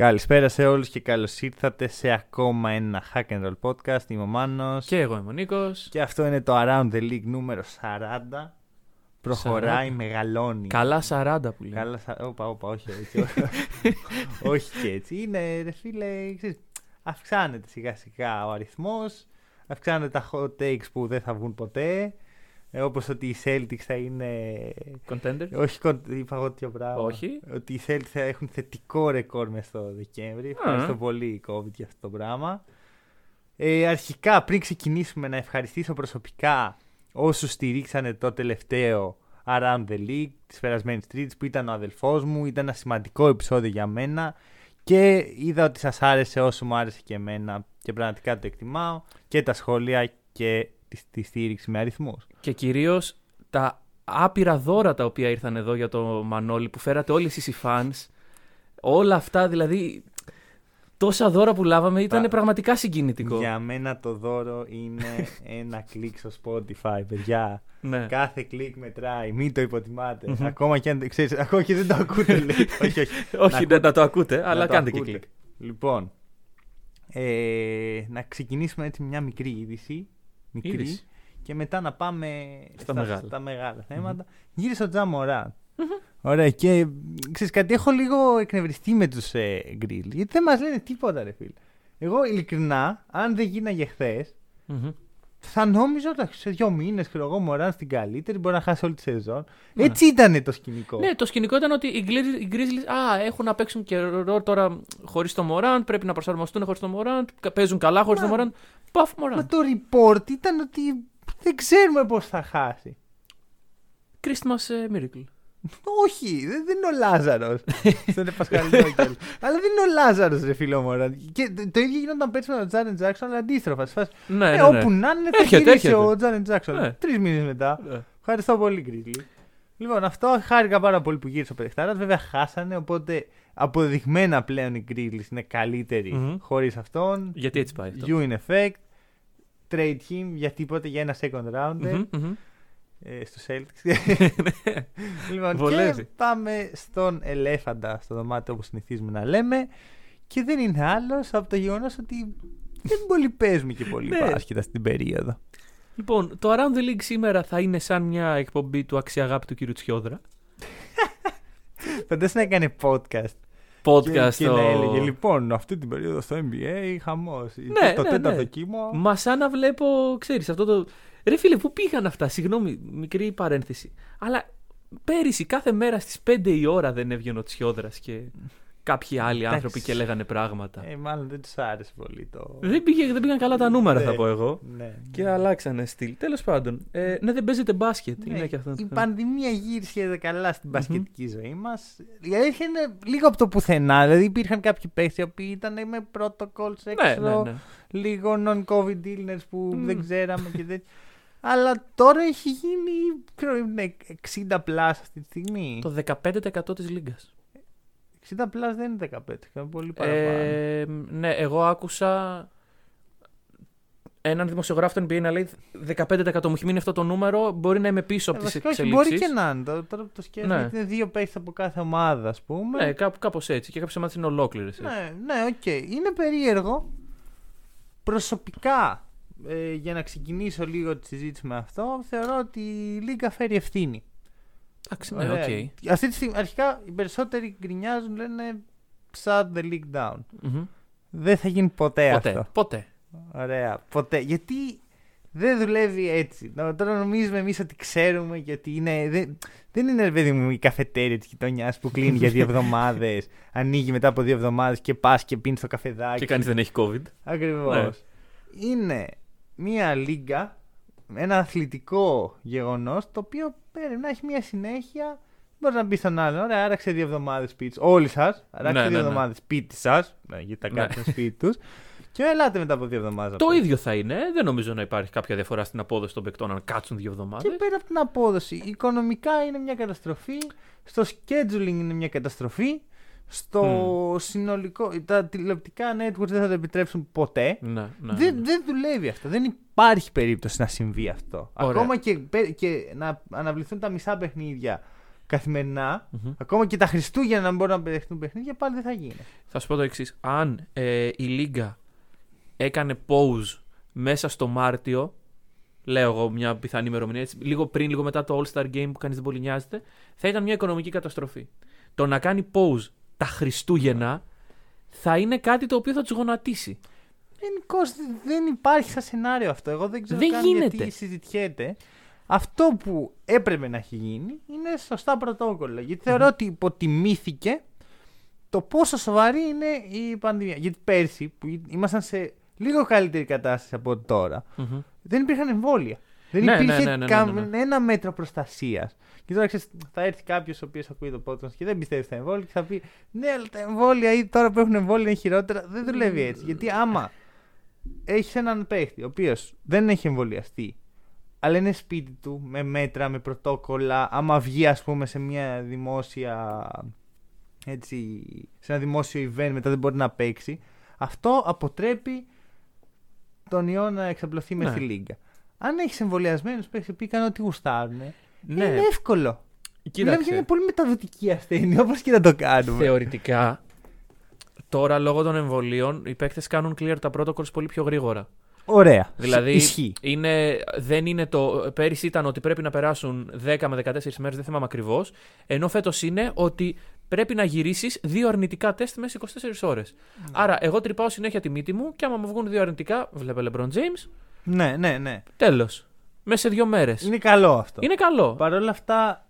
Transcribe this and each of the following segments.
Καλησπέρα σε όλους και καλώς ήρθατε σε ακόμα ένα Hack and Roll podcast. Είμαι ο Μάνος Και εγώ είμαι ο Νίκος. και αυτό είναι το Around the League νούμερο 40. Προχωράει, 40. μεγαλώνει. Καλά 40 που λέει. Καλά, σα- όπα, όπα, όχι έτσι. όχι και έτσι. Είναι, ρε φίλε, ξέρεις, αυξάνεται σιγά σιγά ο αριθμός, αυξάνονται τα hot takes που δεν θα βγουν ποτέ, ε, όπως ότι οι Celtics θα είναι... Contender. Όχι, κον- είπα εγώ τέτοιο πράγμα. Όχι. Ότι οι Celtics θα έχουν θετικό ρεκόρ μέσα στο Δεκέμβρη. Ευχαριστώ πολύ η COVID για αυτό το πράγμα. Ε, αρχικά, πριν ξεκινήσουμε, να ευχαριστήσω προσωπικά όσους στηρίξανε το τελευταίο Around the League της περασμένης Τρίτης που ήταν ο αδελφός μου. Ήταν ένα σημαντικό επεισόδιο για μένα και είδα ότι σας άρεσε όσο μου άρεσε και εμένα και πραγματικά το εκτιμάω και τα σχόλια και τη, τη στήριξη με αριθμούς. Και κυρίως τα άπειρα δώρα τα οποία ήρθαν εδώ για το Μανώλη που φέρατε όλοι εσείς οι fans. Όλα αυτά δηλαδή. Τόσα δώρα που λάβαμε ήταν Τα- πραγματικά συγκινητικό. Για μένα το δώρο είναι ένα κλικ στο Spotify, παιδιά. Ναι. Κάθε κλικ μετράει, μην το υποτιμάτε. Ακόμα και αν δεν ξέρεις, ακόμα και δεν το ακούτε, λέει. όχι, όχι. Όχι, Να να, να το ακούτε, να αλλά το κάντε και ακούτε. κλικ. Λοιπόν, ε, να ξεκινήσουμε έτσι μια μικρή είδηση. Μικρής, Είδηση. Και μετά να πάμε Στα μεγάλα. στα μεγάλα θέματα. Γύρισε ο Τζαμοράν. Ωραία, και ξέρεις κάτι, έχω λίγο εκνευριστεί με τους ε, Grill, γιατί δεν μας λένε τίποτα, ρε φίλε. Εγώ ειλικρινά, αν δεν γίναγε χθες, Μμμ. Θα νόμιζα ότι σε δύο μήνες, ξέρω εγώ, Μωράν στην καλύτερη, μπορεί να χάσει όλη τη σεζόν. Έτσι ήταν το σκηνικό. Ναι, το σκηνικό ήταν ότι οι Grizz- οι Grizzlies α, έχουν να παίξουν καιρό τώρα χωρίς το Morant, πρέπει να προσαρμοστούν χωρίς το Morant, παίζουν καλά χωρίς Μα- το Morant. Παφ Μα Morant. το report ήταν ότι δεν ξέρουμε πώς θα χάσει. Christmas ε, Miracle. Όχι, δεν, δεν είναι ο Λάζαρος. Στον Πασχαλινό κιόλας. Αλλά δεν είναι ο Λάζαρος, ρε φίλο Μωράν. Και το, το ίδιο γινόταν πέρσι με τον Τζάρεν Τζάξον, αλλά αντίστροφα. σε φάση, Ναι, ε, ναι, ναι. όπου να είναι, θα Έρχεται, γυρίσει έρχεται. ο Τζάρεν Τζάξον. Ναι. Τρεις μήνες μετά. Ναι. Ευχαριστώ πολύ, Γκρίζλι. Λοιπόν, αυτό χάρηκα πάρα πολύ που γύρισε ο Πεδεχτάρα. Βέβαια, χάσανε. Οπότε αποδεδειγμένα πλέον οι Grizzlies είναι καλύτεροι Μμμ. χωρίς αυτόν. Γιατί έτσι πάει αυτό; You in effect. Trade him για τίποτε για ένα second rounder Μμμ, μμμ. Ε, στους Celtics. λοιπόν, και Βολεύει. πάμε στον ελέφαντα στο δωμάτιο όπως συνηθίζουμε να λέμε. Και δεν είναι άλλος από το γεγονός ότι δεν πολύ παίζουμε και πολύ Ναι. μπάσκετ αυτή την περίοδο. Λοιπόν, το Around the League σήμερα θα είναι σαν μια εκπομπή του αξιαγάπητου κύριου Τσιόδρα. Φαντάζεσαι να έκανε podcast. Podcast και, και το... να έλεγε λοιπόν αυτή την περίοδο στο NBA χαμός. Ναι, το ναι, τέταρτο ναι. κύμο. Μα σαν να βλέπω, ξέρεις, αυτό το... Ρε φίλε, πού πήγαν αυτά, συγγνώμη, μικρή παρένθεση. Αλλά πέρυσι κάθε μέρα στις 5 η ώρα δεν έβγαινε ο Τσιόδρας και κάποιοι άλλοι Εντάξει. άνθρωποι και λέγανε πράγματα. Ε, μάλλον δεν τους άρεσε πολύ το... Δεν, πήγε, δεν πήγαν καλά τα νούμερα, θα Ναι. πω εγώ. Ναι. Και αλλάξανε στυλ. Τέλος πάντων, ε, ναι, δεν παίζετε μπάσκετ. Ναι, είναι και αυτό. η πανδημία γύρισε καλά στην μπασκετική ζωή μας. Η αλήθεια είναι λίγο από το πουθενά. Δηλαδή υπήρχαν κάποιοι παίχτες οι οποίοι ήταν με protocols Ναι, έξω, ναι, ναι. λίγο non-covid illness που Μμ. δεν ξέραμε και τέτοια. Αλλά τώρα έχει γίνει ξέρω, είναι 60 plus αυτή τη στιγμή. Το 15% της λίγκας. 60 plus δεν είναι 15, είναι πολύ παραπάνω. Ε, ναι, εγώ άκουσα έναν δημοσιογράφο του NBA να λέει 15% μου έχει μείνει αυτό το νούμερο. Μπορεί να είμαι πίσω Ε, από τις βασικά όχι, εξελίξεις. μπορεί και να είναι. Τώρα τώρα που το σκέφτομαι, Ναι. γιατί είναι δύο παίχτες από κάθε ομάδα, ας πούμε. Ναι, κάπου, κάπως έτσι. Και κάποιες ομάδες είναι ολόκληρες. Ναι, ναι, οκ. Είναι περίεργο. Προσωπικά, ε, για να ξεκινήσω λίγο τη συζήτηση με αυτό, θεωρώ ότι η Λίγκα φέρει ευθύνη. Εντάξει, ναι, Ωραία. οκ. Αυτή τη στιγμή, αρχικά, οι περισσότεροι γκρινιάζουν, λένε shut the league down. Μμμ. Δεν θα γίνει ποτέ, Ποτέ. αυτό. Ποτέ. Ωραία, ποτέ. Γιατί δεν δουλεύει έτσι. Νο- Τώρα νομίζουμε εμείς ότι ξέρουμε και ότι είναι. Δεν, δεν είναι ρε παιδί μου η καφετέρια της γειτονιάς που κλείνει για δύο εβδομάδες, ανοίγει μετά από δύο εβδομάδες και πας και πίνεις το καφεδάκι. Και κανείς δεν έχει COVID. Ακριβώς. Ναι. Είναι μια λίγκα, ένα αθλητικό γεγονός το οποίο πρέπει να έχει μια συνέχεια. Μπορεί να μπει στον άλλον. Ωραία, άραξε δύο εβδομάδες σπίτι. Όλοι σας. Άραξε Ναι, δύο ναι, ναι. εβδομάδες σπίτι σας. Ναι, γιατί τα Ναι. κάνετε στο σπίτι τους. Και ελάτε μετά από δύο εβδομάδες. Το ίδιο θα είναι. Δεν νομίζω να υπάρχει κάποια διαφορά στην απόδοση των παικτών αν κάτσουν δύο εβδομάδες. Και πέρα από την απόδοση, οικονομικά είναι μια καταστροφή. Στο scheduling είναι μια καταστροφή. Στο συνολικό. Τα τηλεοπτικά networks δεν θα το επιτρέψουν ποτέ. Ναι, ναι, δεν, ναι. δεν δουλεύει αυτό. Δεν υπάρχει περίπτωση να συμβεί αυτό. Ωραία. Ακόμα και, πε- και να αναβληθούν τα μισά παιχνίδια καθημερινά, Μμμ. ακόμα και τα Χριστούγεννα να μην μπορούν να παιχτούν παιχνίδια, πάλι δεν θα γίνει. Θα σου πω το εξής. Αν ε, η Λίγκα έκανε pause μέσα στο Μάρτιο, λέω εγώ μια πιθανή ημερομηνία, έτσι, λίγο πριν, λίγο μετά το All Star Game που κανείς δεν πολύ νοιάζεται, θα ήταν μια οικονομική καταστροφή. Το να κάνει pause τα Χριστούγεννα θα είναι κάτι το οποίο θα τους γονατίσει. Γενικώ δεν υπάρχει σαν σενάριο αυτό. Εγώ δεν ξέρω Δεν καν γίνεται. γιατί συζητιέται. Αυτό που έπρεπε να έχει γίνει είναι σωστά πρωτόκολλα. Γιατί θεωρώ ότι υποτιμήθηκε το πόσο σοβαρή είναι η πανδημία. Γιατί πέρσι που ήμασταν σε λίγο καλύτερη κατάσταση από τώρα, Μμμ. δεν υπήρχαν εμβόλια. Δεν Ναι, ναι, υπήρχε ναι, ναι, ναι, ναι. κανένα μέτρο προστασίας. Και τώρα ξέρεις, θα έρθει κάποιος ο οποίος ακούει το podcast και δεν πιστεύει στα εμβόλια και θα πει Ναι, αλλά τα εμβόλια ή τώρα που έχουν εμβόλια είναι χειρότερα. Δεν δουλεύει έτσι. Γιατί άμα έχεις έναν παίχτη ο οποίος δεν έχει εμβολιαστεί, αλλά είναι σπίτι του με μέτρα, με πρωτόκολλα, άμα βγει ας πούμε σε μια δημόσια. Έτσι, σε ένα δημόσιο event μετά δεν μπορεί να παίξει. Αυτό αποτρέπει τον ιό να εξαπλωθεί με Ναι. στη λίγκα. Αν έχεις εμβολιασμένους παίχτε που κάνουν ό,τι γουστάρουν, Ναι, είναι εύκολο. Μιλάμε για κοίταξε. μια πολύ μεταδοτική ασθένεια, όπως και να το κάνουμε. Θεωρητικά, τώρα λόγω των εμβολίων, οι παίκτες κάνουν clear τα protocols πολύ πιο γρήγορα. Ωραία. Δηλαδή, Ισχύει. είναι, δεν είναι το. Πέρυσι ήταν ότι πρέπει να περάσουν 10 με 14 μέρες, δεν θυμάμαι ακριβώς. Ενώ φέτος είναι ότι πρέπει να γυρίσεις δύο αρνητικά τεστ μέσα σε 24 ώρες. Άρα, εγώ τρυπάω συνέχεια τη μύτη μου και άμα μου βγουν δύο αρνητικά, βλέπε LeBron James, Ναι, ναι, ναι. τέλος. Μέσα σε δύο μέρες. Είναι καλό αυτό. Είναι καλό. Παρ' όλα αυτά,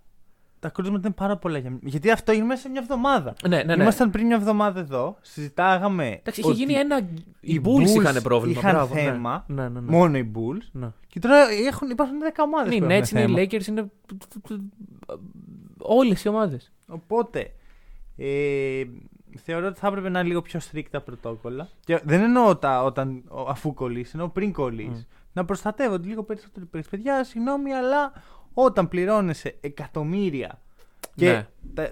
τα κρούσματα είναι πάρα πολλά για Γιατί αυτό είναι μέσα σε μια εβδομάδα. Ναι, ναι, ναι. Ήμασταν πριν μια εβδομάδα εδώ, συζητάγαμε. Εντάξει, είχε ότι γίνει ένα. Οι οι Bulls Bulls είχαν πρόβλημα. είχαν μπράβο, ναι. θέμα. Ναι, ναι, ναι. Μόνο οι Bulls. ναι. Και τώρα έχουν, υπάρχουν 10 ομάδες. Είναι οι Nets, είναι οι Lakers, είναι. Όλες οι ομάδες. Οπότε, ε, θεωρώ ότι θα έπρεπε να είναι λίγο πιο strict τα πρωτόκολλα. Και δεν εννοώ τα, όταν, αφού κολλήσει, εννοώ πριν κολλήσει. Να προστατεύονται λίγο περισσότερο οι παίκτες. Παιδιά, συγγνώμη, αλλά όταν πληρώνεσαι εκατομμύρια. Και Ναι. τα,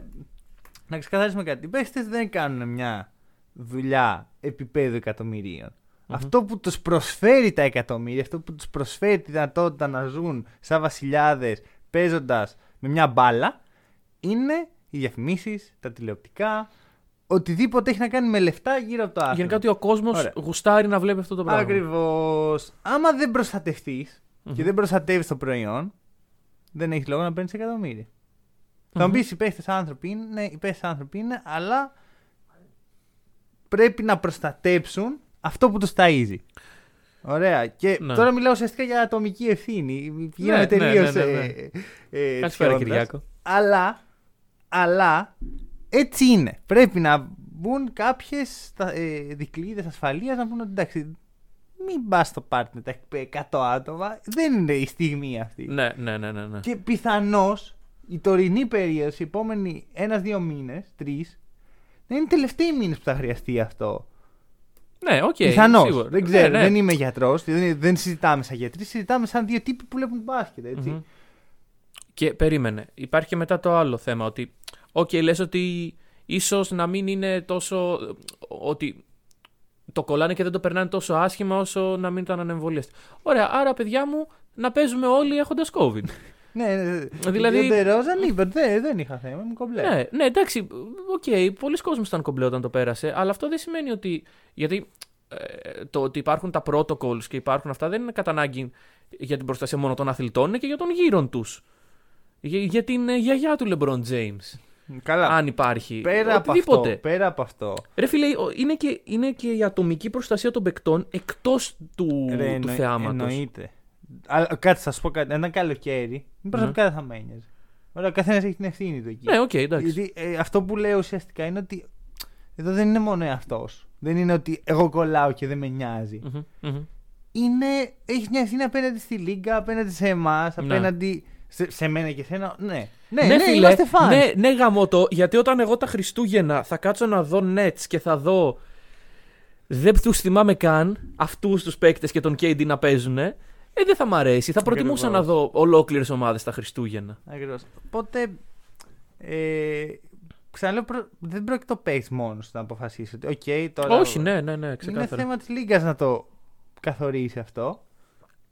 να ξεκαθαρίσουμε κάτι. Οι παίκτες δεν κάνουν μια δουλειά επίπεδου εκατομμυρίων. Αυτό που τους προσφέρει τα εκατομμύρια, αυτό που τους προσφέρει τη δυνατότητα να ζουν σαν βασιλιάδες παίζοντας με μια μπάλα, είναι οι διαφημίσεις, τα τηλεοπτικά, οτιδήποτε έχει να κάνει με λεφτά γύρω από το άθλημα. Γενικά ότι ο κόσμος Ωραία. γουστάρει να βλέπει αυτό το πράγμα. Ακριβώς. Άμα δεν προστατευτείς και δεν προστατεύεις το προϊόν, δεν έχεις λόγο να παίρνεις εκατομμύρια. Θα μου πεις οι παίχτε άνθρωποι είναι, ναι, οι παίχτε άνθρωποι είναι, αλλά πρέπει να προστατέψουν αυτό που τους ταΐζει. Ωραία. Και Ναι. τώρα μιλάω ουσιαστικά για ατομική ευθύνη. Γίναμε ναι, τελείως. ναι, ναι, ναι. Ε, ε, Καλησπέρα, τσιόντας. Κυριάκο. Αλλά, αλλά έτσι είναι. Πρέπει να μπουν κάποιες ε, δικλείδες ασφαλείας να πούνε ότι εντάξει, μην πας στο πάρτι με τα 100 άτομα. Δεν είναι η στιγμή αυτή. Ναι, ναι, ναι, ναι. ναι. Και πιθανώς η τωρινή περίοδος, οι επόμενοι ένα-δύο μήνες, τρεις, να είναι οι τελευταίοι μήνες που θα χρειαστεί αυτό. Ναι, οκ. Πιθανώς. σίγουρα. Δεν ξέρω, Ναι, ναι. δεν είμαι γιατρός, δεν, δεν συζητάμε σαν γιατροί, συζητάμε σαν δύο τύποι που βλέπουν μπάσκετ. Έτσι. Μμμ. Και περίμενε. Υπάρχει και μετά το άλλο θέμα ότι, οκ, λες ότι ίσως να μην είναι τόσο, ότι το κολλάνε και δεν το περνάνε τόσο άσχημα όσο να μην ήταν ανεμβολίαστοι. Ωραία, άρα παιδιά μου να παίζουμε όλοι έχοντας COVID. Ναι, ναι. Δηλαδή- Ο Ντερόζαν είπε ότι δεν, δεν είχα θέμα, ήμουν κομπλέ. ναι, ναι, εντάξει, οκ, πολύς κόσμος ήταν κομπλέ όταν το πέρασε, αλλά αυτό δεν σημαίνει ότι, γιατί ε, το ότι υπάρχουν τα protocols και υπάρχουν αυτά δεν είναι κατά ανάγκη για την προστασία μόνο των αθλητών, είναι και για τον γύρω τους. Για, για την ε, γιαγιά του LeBron James. Καλά. Αν υπάρχει. Πέρα από, οτιδήποτε. αυτό, πέρα από αυτό. Ρε φίλε, ο- είναι και, είναι και η ατομική προστασία των παικτών εκτός του, Ρε, του εννο- θεάματος. Εννοείται. Αλλά κάτι θα σου πω κάτι. Ένα καλοκαίρι, μην προσωπικά δεν θα με ένοιαζε. Ωραία, ο καθένας έχει την ευθύνη του εκεί. Ναι, οκ, εντάξει. Γιατί ε, αυτό που λέω ουσιαστικά είναι ότι εδώ δεν είναι μόνο ο εαυτός. Δεν είναι ότι εγώ κολλάω και δεν με νοιάζει. Μμμ, μμμ. Είναι. Έχεις μια ευθύνη απέναντι στη Λίγκα, απέναντι σε εμάς, Ναι. Απέναντι σε, σε μένα και σένα. Ναι, ναι, Ναι, ναι, φίλε, είμαστε fans. ναι, ναι, γαμώτο, γιατί όταν εγώ τα Χριστούγεννα θα κάτσω να δω Nets και θα δω δεν τους θυμάμαι καν αυτούς τους παίκτες και τον KD να παίζουν. Ε, δεν θα μ' αρέσει. Θα προτιμούσα Ακριβώς. να δω ολόκληρες ομάδες τα Χριστούγεννα. Ακριβώς. Οπότε. Ε, ξαναλέω, προ- δεν πρόκειται ο παίχτης μόνος να αποφασίσει ότι, οκ, τώρα. Όχι, ναι, ναι, ναι, Είναι ξεκάθαρα. θέμα της Λίγκας να το καθορίσει αυτό.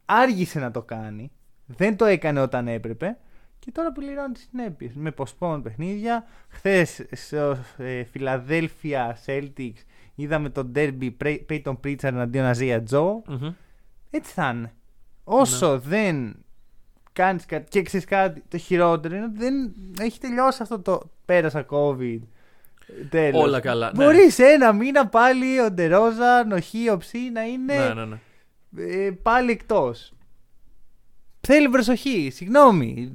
Άργησε να το κάνει. Δεν το έκανε όταν έπρεπε. Και τώρα πληρώνει τις συνέπειες. Με postpone παιχνίδια. Χθες στο ε, Φιλαδέλφια Celtics είδαμε το ντέρμπι Πρέ- Payton Pritchard εναντίον Αζία Τζο. Μμμ. Έτσι θα είναι. Όσο Ναι. δεν κάνεις κάτι. Και ξέρεις κάτι, το χειρότερο είναι ότι δεν έχει τελειώσει αυτό το πέρασα COVID. Τέλος. Όλα καλά, ναι. Μπορείς σε ένα μήνα πάλι ο Ντερόζαν, ο Χι, ο Ψι να είναι Ναι, ναι, ναι. ε, πάλι εκτός. Θέλει προσοχή. Συγγνώμη.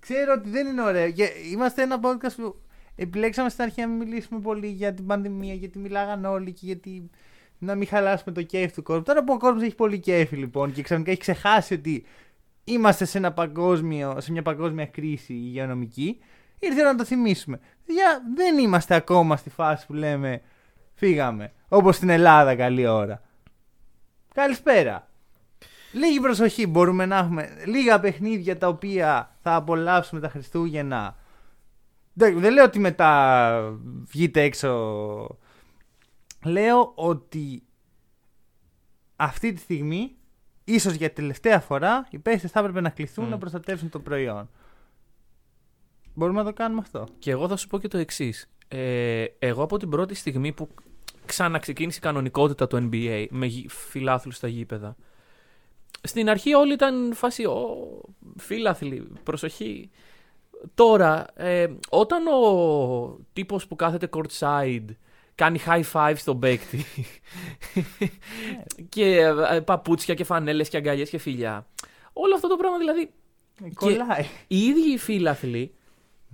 Ξέρω ότι δεν είναι ωραίο. Και είμαστε ένα podcast που επιλέξαμε στην αρχή να μην μιλήσουμε πολύ για την πανδημία, γιατί μιλάγαν όλοι και γιατί να μην χαλάσουμε το κέφι του κόσμου. Τώρα που ο κόσμος έχει πολύ κέφι λοιπόν και ξαφνικά έχει ξεχάσει ότι είμαστε σε, ένα παγκόσμιο, σε μια παγκόσμια κρίση υγειονομική, ήρθε να το θυμίσουμε. Για, δεν είμαστε ακόμα στη φάση που λέμε φύγαμε. Όπως στην Ελλάδα, καλή ώρα. Καλησπέρα. Λίγη προσοχή μπορούμε να έχουμε. Λίγα παιχνίδια τα οποία θα απολαύσουμε τα Χριστούγεννα. Δεν, δεν λέω ότι μετά βγείτε έξω. Λέω ότι αυτή τη στιγμή, ίσως για τελευταία φορά, οι παίχτες θα έπρεπε να κληθούν Μμ. να προστατεύσουν το προϊόν. Μπορούμε να το κάνουμε αυτό. Και εγώ θα σου πω και το εξής. Ε, εγώ από την πρώτη στιγμή που ξαναξεκίνησε η κανονικότητα του NBA με γη- φιλάθλους στα γήπεδα. Στην αρχή όλοι ήταν φάση, ο, φίλαθλοι, προσοχή. Τώρα, ε, όταν ο τύπος που κάθεται courtside κάνει high five στον παίκτη και ε, παπούτσια και φανέλες και αγκαλιές και φιλιά. Όλο αυτό το πράγμα δηλαδή Ε, Κολλάει. οι ίδιοι οι φίλαθλοι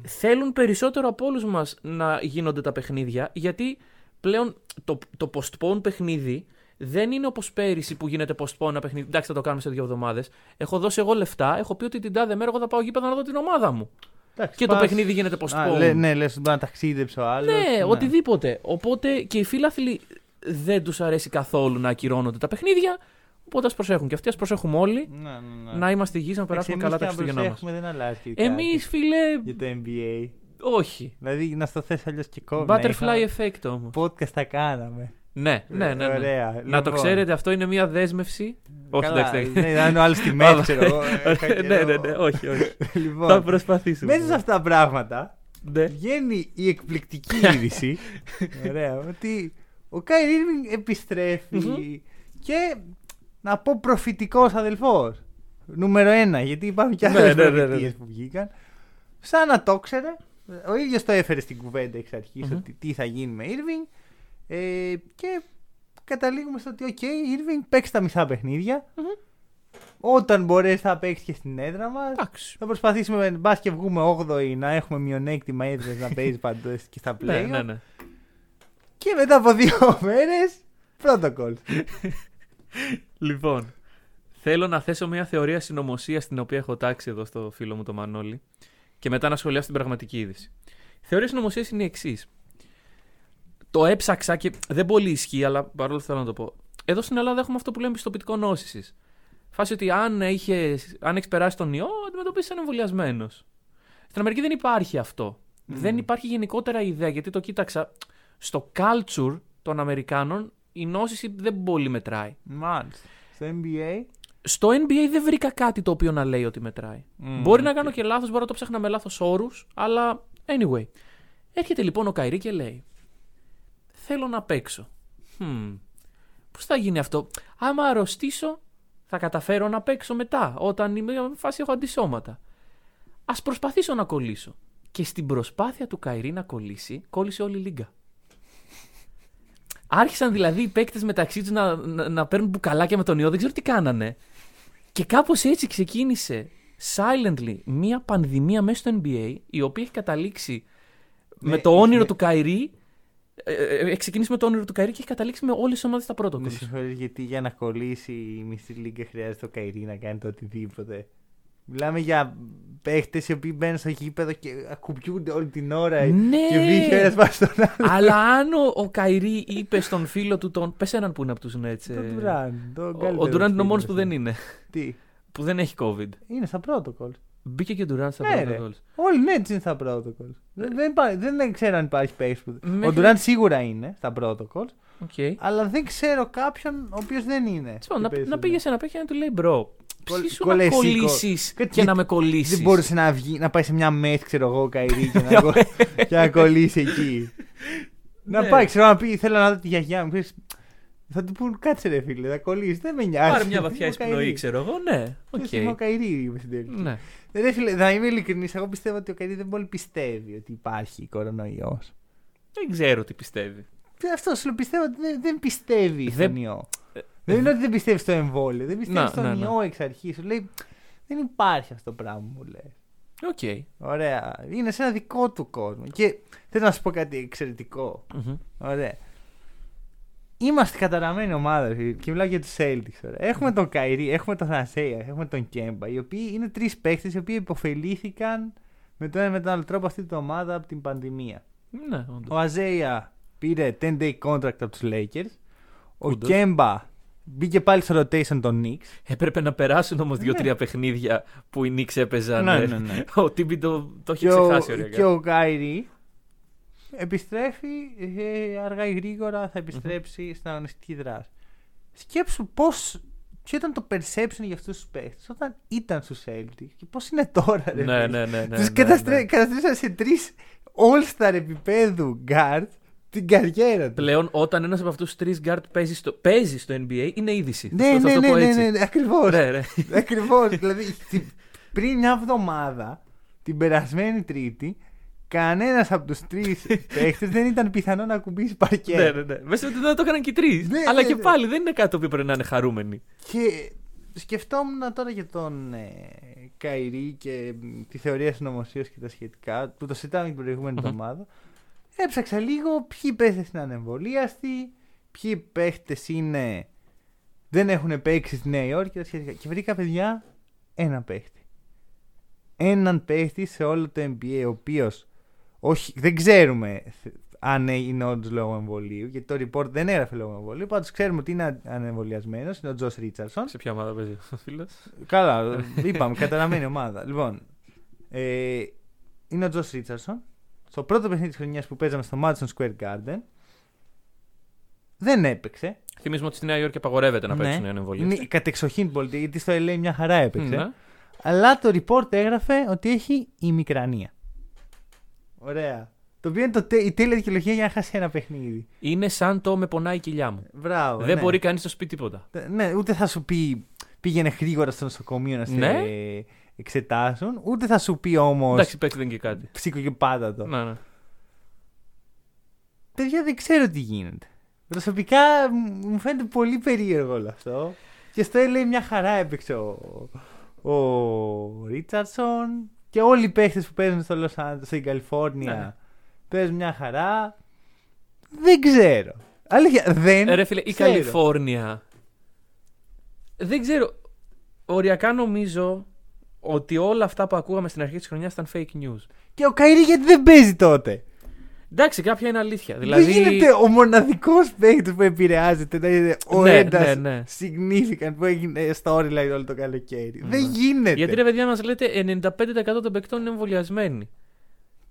θέλουν περισσότερο από όλους μας να γίνονται τα παιχνίδια, γιατί πλέον το, το postpone παιχνίδι δεν είναι όπως πέρυσι που γίνεται postpone ένα παιχνίδι. Εντάξει, θα το κάνουμε σε δύο εβδομάδες. Έχω δώσει εγώ λεφτά, έχω πει ότι την τάδε μέρα εγώ θα πάω γήπεδα να δω την ομάδα μου. Εντάξει, Και το πας- παιχνίδι γίνεται postpone. Α, λέ, ναι, λες ότι μπορεί να ταξίδεψε ο άλλος. Ναι, οτιδήποτε. Οπότε και οι φίλαθλοι δεν τους αρέσει καθόλου να ακυρώνονται τα παιχνίδια. Οπότε ας προσέχουν και αυτοί, ας προσέχουμε όλοι. Ναι, ναι, ναι. Να είμαστε υγιείς, να περάσουμε καλά τα Χριστούγεννά μας. Έχουμε δεν αλλάζει και κάτι Εμεί, φίλε, για το NBA. όχι. Δηλαδή να στο θες αλλιώς και κόμμα. Butterfly effect όμως. Podcast θα κάναμε. Ναι, ναι, ναι. ναι. Ωραία. Να Λοιπόν. το ξέρετε, αυτό είναι μια δέσμευση. Όχι, Καλά, εντάξει. εντάξει. Ναι, να είναι ο άλλος στη μέση, ξέρω εγώ. Είχα ναι, καιρό. ναι, ναι, όχι, όχι. Θα Λοιπόν, προσπαθήσουμε. μέσα σε αυτά τα πράγματα Ναι. βγαίνει η εκπληκτική είδηση. Ωραία, ότι ο Κάι Irving επιστρέφει και να πω προφητικός αδελφός. Νούμερο ένα, γιατί υπάρχουν και Ναι, άλλες ναι, ναι, ναι. προφητείες που βγήκαν. Σαν να το ξέρε, ο ίδιος το έφερε στην κουβέντα εξ αρχής Μμμ. ότι τι θα γίνει με Irving ε, και καταλήγουμε στο ότι οκ, Irving παίξε τα μισά παιχνίδια. Μμμ. Όταν μπορέσει θα παίξεις και στην έδρα μας. Εντάξει. Θα προσπαθήσουμε μπας και βγούμε 8η να έχουμε μειονέκτημα έδρας να παίζεις παντού και στα play. Ναι, ναι, ναι. Και μετά από δύο μέρες. Protocol. Λοιπόν, θέλω να θέσω μια θεωρία συνωμοσία την οποία έχω τάξει εδώ στο φίλο μου το Μανώλη και μετά να σχολιάσω την πραγματική είδηση. Η θεωρία συνωμοσίας είναι η εξής. Το έψαξα και δεν πολύ ισχύει, αλλά παρόλα αυτά θέλω να το πω. Εδώ στην Ελλάδα έχουμε αυτό που λέμε πιστοποιητικό νόσησης. Φάση ότι αν, είχες, αν έχεις περάσει τον ιό, αντιμετωπίζεσαι σαν εμβολιασμένος. Στην Αμερική δεν υπάρχει αυτό. Δεν υπάρχει γενικότερα ιδέα, γιατί το κοίταξα. Στο culture των Αμερικάνων η νόσηση δεν πολύ μετράει. Μάλιστα. Στο NBA. Στο NBA δεν βρήκα κάτι το οποίο να λέει ότι μετράει. Μμμ, Μπορεί να οκ. κάνω και λάθος, μπορεί να το ψάχνα με λάθος όρους, αλλά anyway. Έρχεται λοιπόν ο Καϊρή και λέει: Θέλω να παίξω. Hmm. Πώς θα γίνει αυτό, Άμα αρρωστήσω, θα καταφέρω να παίξω μετά, όταν είμαι σε φάση έχω αντισώματα. Α προσπαθήσω να κολλήσω. Και στην προσπάθεια του Καϊρή να κολλήσει, κόλλησε όλη η λίγκα. Άρχισαν δηλαδή οι παίκτες μεταξύ τους να, να, να παίρνουν μπουκαλάκια με τον ιό, δεν ξέρω τι κάνανε. Και κάπως έτσι ξεκίνησε silently μία πανδημία μέσα στο NBA, η οποία έχει καταλήξει Ναι, με το όνειρο ναι. του Kyrie. Ε, ε, ε, έχει ξεκινήσει με το όνειρο του Kyrie και έχει καταλήξει με όλες τις ομάδες στα πρώτα Με συγχωρείς γιατί για να κολλήσει η μισή λίγκα χρειάζεται ο Kyrie να κάνει το οτιδήποτε. Μιλάμε για παίχτες οι οποίοι μπαίνουν στο γήπεδο και ακουμπιούνται όλη την ώρα. Ναι. Και βγήκε ένας πάνω στον άλλο. Αλλά αν ο, ο Kyrie είπε στον φίλο του τον. Πες έναν που είναι από τους Nets. Τον Durant, το Ο, καλύτερο ο Durant είναι ο φίλος μόνος που δεν είναι. Τι; Που δεν έχει COVID. Είναι στα protocol. Μπήκε και ο Durant στα Ναι, ρε. protocols. Όλοι ναι, έτσι είναι στα protocol. Δεν, δεν, υπά- δεν ξέρω αν υπάρχει παίχτη που. Ο Μέχρι- Durant σίγουρα είναι στα protocol. Οκ. Αλλά δεν ξέρω κάποιον ο οποίος δεν είναι. Τέλος πάντων, Και παίζει να, να πήγες σε ένα παίχτη και να του λέει μπρο. Κολ- Ψήσου να κολεσί, κολλήσεις κο- και να με κολλήσεις. Δεν μπορούσε να, βγει, να πάει σε μια μεθ, ξέρω εγώ, καηρή και να, κο- και να κολλήσει εκεί. να Ναι. πάει, ξέρω να πει, θέλω να δω τη γιαγιά μου. Πεις, Θα του πούν, κάτσε ρε φίλε, θα κολλήσεις. Δεν με νοιάζει. Πάρε μια βαθιά Είμαι ο εισπνοή, Kyrie. ξέρω εγώ. Ναι, οκ. Είμαι ο Kyrie, είπε στην τελική. Ναι. Ρε φίλε, θα είμαι ειλικρινής. Εγώ πιστεύω ότι ο Kyrie δεν πολύ πιστεύει ότι υπάρχει κορονοϊός. Δεν ξέρω τι πιστεύει. Αυτό σου λέω, πιστεύω ότι δεν, δεν πιστεύει Δεν- στον ιό. Δεν είναι ότι δεν πιστεύει στο εμβόλιο. Δεν πιστεύει Να, στον ναι, ναι. ιό εξ αρχής. Σου λέει δεν υπάρχει αυτό το πράγμα μου λέει. Οκ. Ωραία. Είναι σε ένα δικό του κόσμο. Και θέλω να σου πω κάτι εξαιρετικό. Μμμ. Ωραία. Είμαστε καταραμένη ομάδα φίλε, και μιλάω για τους Celtics. Ωραία. Έχουμε τον Kyrie, έχουμε τον Θανασέια, έχουμε τον Kemba, οι οποίοι είναι τρεις παίχτες οι οποίοι επωφελήθηκαν με τον ένα με τον άλλο τρόπο αυτή την ομάδα από την πανδημία. Ναι, Ο όντως. Isaiah πήρε 10-day contract από τους Lakers. Ο Όντως. Kemba μπήκε πάλι στο rotation των Knicks. Έπρεπε να περάσουν όμως Ναι. δύο-τρία παιχνίδια που οι Knicks έπαιζαν. Ναι, ε. ναι, ναι. Ο Τίμπι το, το έχει Και ο, ξεχάσει ωραία. και ο Κάιρι επιστρέφει ε, αργά ή γρήγορα θα επιστρέψει στην αγωνιστική δράση. Σκέψου πώς ποιο ήταν το perception για αυτούς τους παίχτες όταν ήταν στους Celtics και πώς είναι τώρα ρε Ναι, φίλε. ναι, ναι. ναι, Τους ναι, καταστρέ- ναι. καταστρέψαν σε τρεις all-star επίπεδου guard την καριέρα τους. Πλέον, όταν ένας από αυτούς τους τρεις guard παίζει στο, παίζει στο NBA, είναι είδηση. Ναι, Θα- θα ναι, το ναι, πω ναι, έτσι. ναι, ναι, ακριβώς. Ναι, ναι. Ακριβώς. δηλαδή, στη- πριν μια εβδομάδα, την περασμένη Τρίτη, κανένας από τους τρεις παίχτες δεν ήταν πιθανό να ακουμπήσει παρκέ. ναι, ναι, ναι. Μέσα ότι δεν το έκαναν και οι τρεις. Ναι, Αλλά ναι, και ναι. πάλι δεν είναι κάτι το οποίο πρέπει να είναι χαρούμενοι. Και σκεφτόμουν τώρα για τον ε, Καϊρή και μ, τη θεωρία συνωμοσία και τα σχετικά, που το συζητάμε την προηγούμενη Μμμ. εβδομάδα. Έψαξα λίγο ποιοι παίχτες είναι ανεμβολίαστοι, ποιοι παίχτες είναι. Δεν έχουν παίξει στη Νέα Υόρκη και τα σχετικά. Και βρήκα παιδιά ένα παίχτη. Έναν παίχτη σε όλο το NBA, ο οποίος όχι, δεν ξέρουμε αν είναι όντως λόγω εμβολίου, γιατί το report δεν έγραφε λόγω εμβολίου. Πάντως ξέρουμε ότι είναι ανεμβολιασμένος, είναι ο Τζος Ρίτσαρσον. Σε ποια ομάδα παίζει ο φίλος; Καλά, είπαμε, καταραμένη ομάδα. Λοιπόν, ε, είναι ο Τζος Ρίτσαρσον. Στο πρώτο παιχνίδι της χρονιάς που παίζαμε στο Madison Square Garden, δεν έπαιξε. Θυμίζουμε ότι στη Νέα Υόρκη απαγορεύεται να Ναι. παίξουν οι ανεμβολίες. Είναι κατεξοχήν πολιτική, γιατί στο LA μια χαρά έπαιξε. Ναι. Αλλά το report έγραφε ότι έχει ημικρανία. Ωραία. Το οποίο είναι το, τε- η τέλεια δικαιολογία για να χάσει ένα παιχνίδι. Είναι σαν το με πονάει η κοιλιά μου. Μπράβο. δεν ναι. μπορεί κανείς να σου πει τίποτα. Ναι, ούτε θα σου πει πήγαινε γρήγορα στο νοσοκομείο να σε Ναι. εξετάσουν, ούτε θα σου πει όμως Εντάξει, παίξει δεν και κάτι. ψήκο και πάτατο. Ναι, ναι. Παιδιά δεν ξέρω τι γίνεται. Προσωπικά μ- μου φαίνεται πολύ περίεργο όλο αυτό. Και στο LA μια χαρά έπαιξε ο, ο Ρίτσαρdsον και όλοι οι παίχτες που παίζουν στο Los Angeles, στην Καλιφόρνια Ναι. παίζουν μια χαρά. Δεν ξέρω. Αλήθεια, δεν Ε, ρε φίλε, η ξέρω. Καλιφόρνια. Δεν ξέρω. Οριακά νομίζω ότι όλα αυτά που ακούγαμε στην αρχή της χρονιάς ήταν fake news. Και ο Καϊρή γιατί δεν παίζει τότε. Εντάξει, κάποια είναι αλήθεια. Δηλαδή. Δεν γίνεται ο μοναδικός παίκτης που επηρεάζεται να είναι ο Ναι, έντας ναι, ναι. significant που έγινε storyline όλο το καλοκαίρι. Δεν γίνεται. Γιατί ρε παιδιά μας λέτε 95% των παικτών είναι εμβολιασμένοι.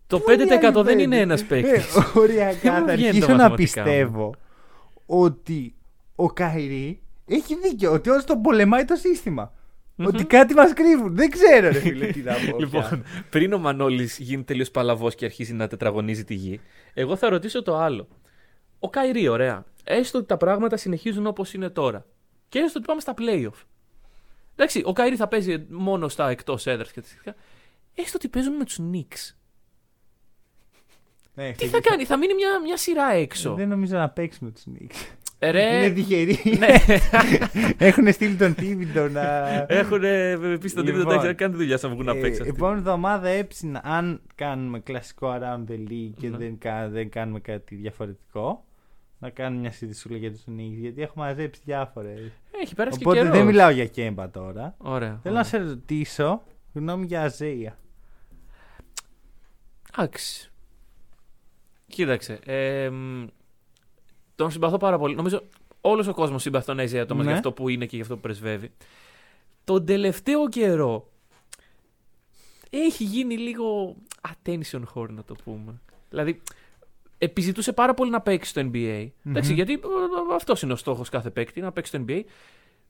Το Πού είναι οι 5% άλλοι δεν είναι πέντε; ένας παίκτης. Ε, Οριακά Δεν θα βγαίνει το αρχίσω να μαθηματικά πιστεύω ότι ο Kyrie έχει δίκιο. Ότι όλος τον πολεμάει το σύστημα. Ότι κάτι μας κρύβουν. Δεν ξέρω, ρε φίλε, τι να πω. πια. Λοιπόν, πριν ο Μανώλης γίνει τελείως παλαβός και αρχίσει να τετραγωνίζει τη γη, εγώ θα ρωτήσω το άλλο. Ο Kyrie, ωραία. Έστω ότι τα πράγματα συνεχίζουν όπως είναι τώρα. Και έστω ότι πάμε στα playoff. Εντάξει, ο Kyrie θα παίζει μόνο στα εκτός έδρας και τέτοια. Έστω ότι παίζουν με τους Knicks. Ναι, Τι θα κάνει, θα μείνει μια, μια σειρά έξω. Δεν νομίζω να παίξουμε τους Νίξ. Ε, ρε, Είναι τυχεροί. ναι. Έχουν στείλει τον Τίβιντο να. Έχουν πει στον τύπο Λοιπόν, εντάξει, να κάνει τη δουλειά σα βγουν να Ε, παίξει. αυτή. επόμενη εβδομάδα έψηνα αν κάνουμε κλασικό around the league και Ναι. δεν, κα- δεν κάνουμε κάτι διαφορετικό. Να κάνουμε μια συζήτηση για του Knicks γιατί έχουμε μαζέψει διάφορες. Έχει πέρασει Οπότε και δεν καιρός. μιλάω για κέμπα τώρα. Ωραία. Θέλω να σε ρωτήσω Γνώμη για Αζέια. Εντάξει. Κοίταξε. Ε, μ, τον συμπαθώ πάρα πολύ. Νομίζω όλος ο κόσμος συμπαθεί τον Isaiah Thomas Ναι. για αυτό που είναι και για αυτό που πρεσβεύει. Τον τελευταίο καιρό έχει γίνει λίγο attention whore, να το πούμε. Δηλαδή, επιζητούσε πάρα πολύ να παίξει στο NBA. Εντάξει, Μμμ. γιατί αυτός είναι ο στόχος κάθε παίκτη, να παίξει στο NBA.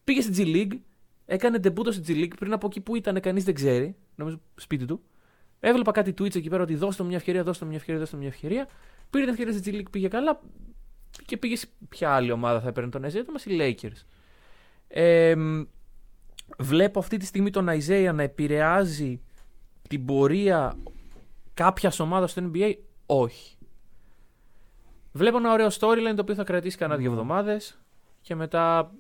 Πήγε στη G League, έκανε ντεμπούτο στη G League πριν από εκεί που ήταν, κανείς δεν ξέρει. Νομίζω σπίτι του. Έβλεπα κάτι tweets εκεί πέρα ότι δώστε μου μια ευκαιρία, δώστε μου μια ευκαιρία, δώστε μου μια ευκαιρία. Πήρε την ευκαιρία στη G League, πήγε καλά. Και πήγε σε ποια άλλη ομάδα θα έπαιρνε τον Isaiah Thomas, οι Lakers. Ε, μ, βλέπω αυτή τη στιγμή τον Isaiah να επηρεάζει την πορεία κάποιας ομάδας στο NBA. Όχι. Βλέπω ένα ωραίο storyline το οποίο θα κρατήσει κανένα δύο Ναι. εβδομάδες και μετά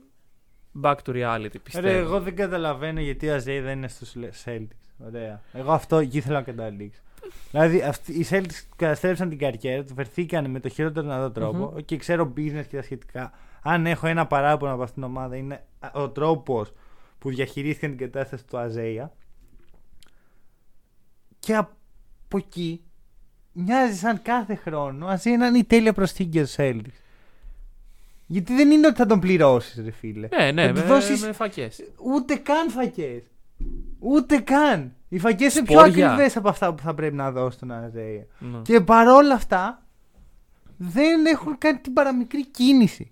back to reality πιστεύω. Ρε, εγώ δεν καταλαβαίνω γιατί ο Αζέι δεν είναι στους Celtics. Ωραία. Εγώ αυτό εκεί ήθελα να καταλήξω. Δηλαδή, αυτοί, οι Celtics καταστρέψαν την καριέρα τους, βρεθήκαν με το χειρότερο δυνατό τρόπο. Μμμ. Και ξέρω business και τα σχετικά. Αν έχω ένα παράπονο από αυτήν την ομάδα, είναι ο τρόπος που διαχειρίστηκαν την κατάσταση του Αζέια. Και από εκεί μοιάζει σαν κάθε χρόνο ο Αζέια να είναι η τέλεια προσθήκη για τους Celtics. Γιατί δεν είναι ότι θα τον πληρώσεις, ρε φίλε. Ναι, ναι, Θα τους με, δώσεις με φακές. Ούτε καν φακές. Ούτε καν. Οι φακές είναι πιο Σπόρια. ακριβές από αυτά που θα πρέπει να δώσει τον Αζέια. Ναι. Και παρόλα αυτά δεν έχουν κάνει την παραμικρή κίνηση.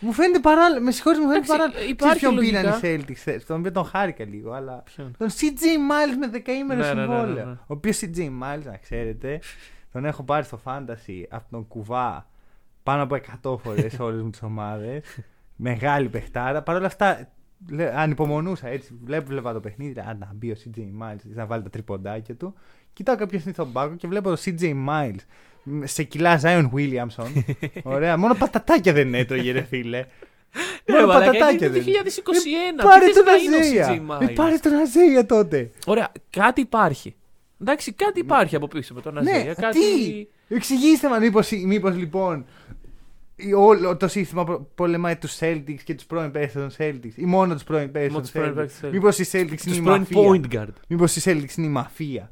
Μου φαίνεται παράλληλα. Με συγχωρείτε, μου φαίνεται Εντάξει, παράλληλα. υπάρχει Ξέρεις ποιον πήραν λογικά. οι Celtics, θες, τον οποίο τον χάρηκα λίγο, αλλά. Ποιον; Τον CJ Miles με δεκαήμερο Ναι, ναι, ναι, ναι, συμβόλαιο. ναι. Ο οποίος CJ Miles, να ξέρετε, τον έχω πάρει στο Fantasy από τον κουβά πάνω από 100 φορές σε όλες μου τις ομάδες. Μεγάλη παιχτάρα. Παρ' όλα αυτά, λέ- ανυπομονούσα έτσι. Βλέπω, βλέπα το παιχνίδι. λέω, Α, να μπει ο CJ Miles να βάλει τα τριποντάκια του. Κοιτάω κάποιο είναι στον πάγκο και βλέπω το CJ Miles μ, σε κιλά Zion Williamson. Ωραία. Μόνο πατατάκια δεν έτρωγε, ρε φίλε. Ρε, Μόνο μαλάκα, πατατάκια είναι δεν. 2021. Ε, Πάρε Τι θες τον να είναι ο Αζέια. CJ Ε, Miles? Πάρε τον Αζέια τότε. Ωραία, κάτι υπάρχει. Εντάξει, κάτι υπάρχει από πίσω από τον Αζέια. Ναι, κάτι... τι! Εξηγήστε μας μήπως, μήπως λοιπόν η- όλο το σύστημα προ- πολεμάει τους Celtics και τους πρώην παίκτες των Celtics ή μόνο τους πρώην παίκτες Μόνο των τους πρώην Celtics. παίκτες των Celtics. Μήπως οι Celtics είναι Τους η πρώην μαφία. point guard. Μήπως οι Celtics είναι η μαφία.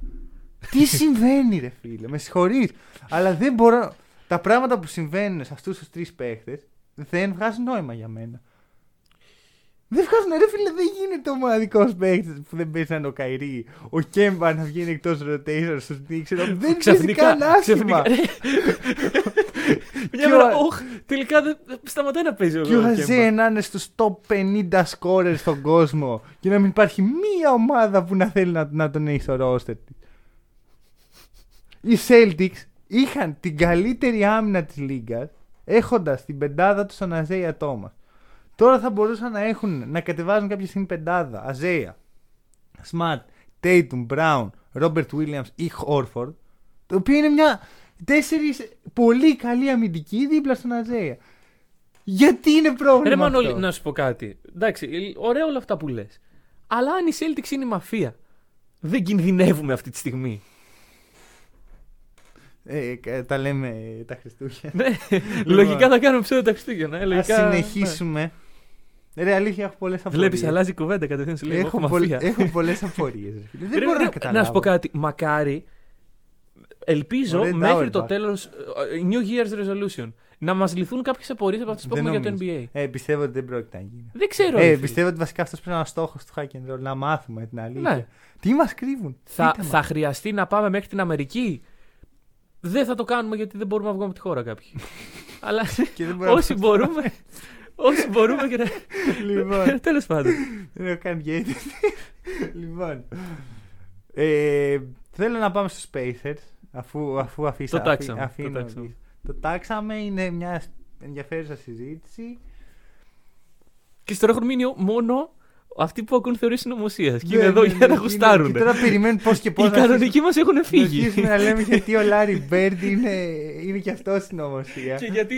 Τι συμβαίνει ρε φίλε, με συγχωρείς. Αλλά δεν μπορώ... Τα πράγματα που συμβαίνουν σε αυτούς τους τρεις παίκτες δεν βγάζουν νόημα για μένα. Δεν βγάζουν, ρε φίλε, δεν γίνεται ο μοναδικός παίκτης που δεν παίζει να είναι ο Καϊρή. Ο Κέμπα να βγαίνει εκτός rotation στους Knicks. ενώ Δεν παίζει καν άσχημα. Μια Και μέρα, ο- όχ, τελικά δεν δεν σταματάει να παίζει ο Και ο Κέμπα. Αζέ να είναι στους top 50 scorers στον κόσμο και να μην υπάρχει μία ομάδα που να θέλει να, να τον έχει στο roster της. Οι Celtics είχαν την καλύτερη άμυνα της λίγας έχοντας την πεντάδα τους στον Αζέια Τόμα. Τώρα θα μπορούσαν να έχουν να κατεβάζουν κάποια στιγμή πεντάδα. Αζέια, Σματ, Tatum, Brown, Robert Williams ή Horford. Το οποίο είναι μια τέσσερις πολύ καλή αμυντική δίπλα στον Αζέια. Γιατί είναι πρόβλημα. Ρε Μανώλη, αυτό; να σου πω κάτι. Εντάξει, ωραία όλα αυτά που λες. Αλλά αν η Celtics είναι η μαφία, δεν κινδυνεύουμε αυτή τη στιγμή. Ε, κα- τα λέμε τα Χριστούγεννα. Ναι, λογικά θα κάνουμε ψέδο τα Χριστούγεννα. ε, Α λογικά, συνεχίσουμε. Ρε, αλήθεια, έχω πολλές Ναι. απορίες. Βλέπει, αλλάζει η κουβέντα κατευθείαν σου λέει: Έχω, Έχω πολλ... μαφία. έχω πολλές απορίες. Δεν Ρε, μπορώ ρε, να καταλάβω. σου πω κάτι. Μακάρι, ελπίζω Ωραία, μέχρι Auerbach. το τέλος. New Year's Resolution να μας λυθούν κάποιες απορίες από αυτέ που Δεν έχουμε για το νομίζω. NBA. Ε, πιστεύω ότι δεν πρόκειται να γίνει. Δεν ξέρω. Ε, ρε φίλε. πιστεύω ότι βασικά αυτός πρέπει να είναι ο στόχος του hack and roll. Να μάθουμε την αλήθεια. Ναι. Τι μας κρύβουν; Θα, Πείτε μας. θα χρειαστεί να πάμε μέχρι την Αμερική; Δεν θα το κάνουμε γιατί δεν μπορούμε να βγούμε από τη χώρα κάποιοι. Αλλά Και δεν μπορώ να όσοι μπορούμε. Όσοι μπορούμε και να. Λοιπόν, Τέλος πάντων. δεν έχω κάνει γέτη. λοιπόν. Ε, θέλω να πάμε στους Spacers. Αφού, αφού αφήσα, Το τάξαμε, αφή- αφήνω το τάξαμε. εκεί. Το τάξαμε. Είναι μια ενδιαφέρουσα συζήτηση. Και στο έχουν μείνει μόνο αυτοί που ακούν θεωρίες συνωμοσίας. Και Ναι, είναι εδώ ναι, για ναι, να είναι- γουστάρουν. Και τώρα περιμένουν πώς και πώς. Οι κανονικοί μας έχουν φύγει. αρχίσουμε να λέμε γιατί ο Λάρι Μπέρντ είναι, είναι και αυτός συνωμοσία. Και γιατί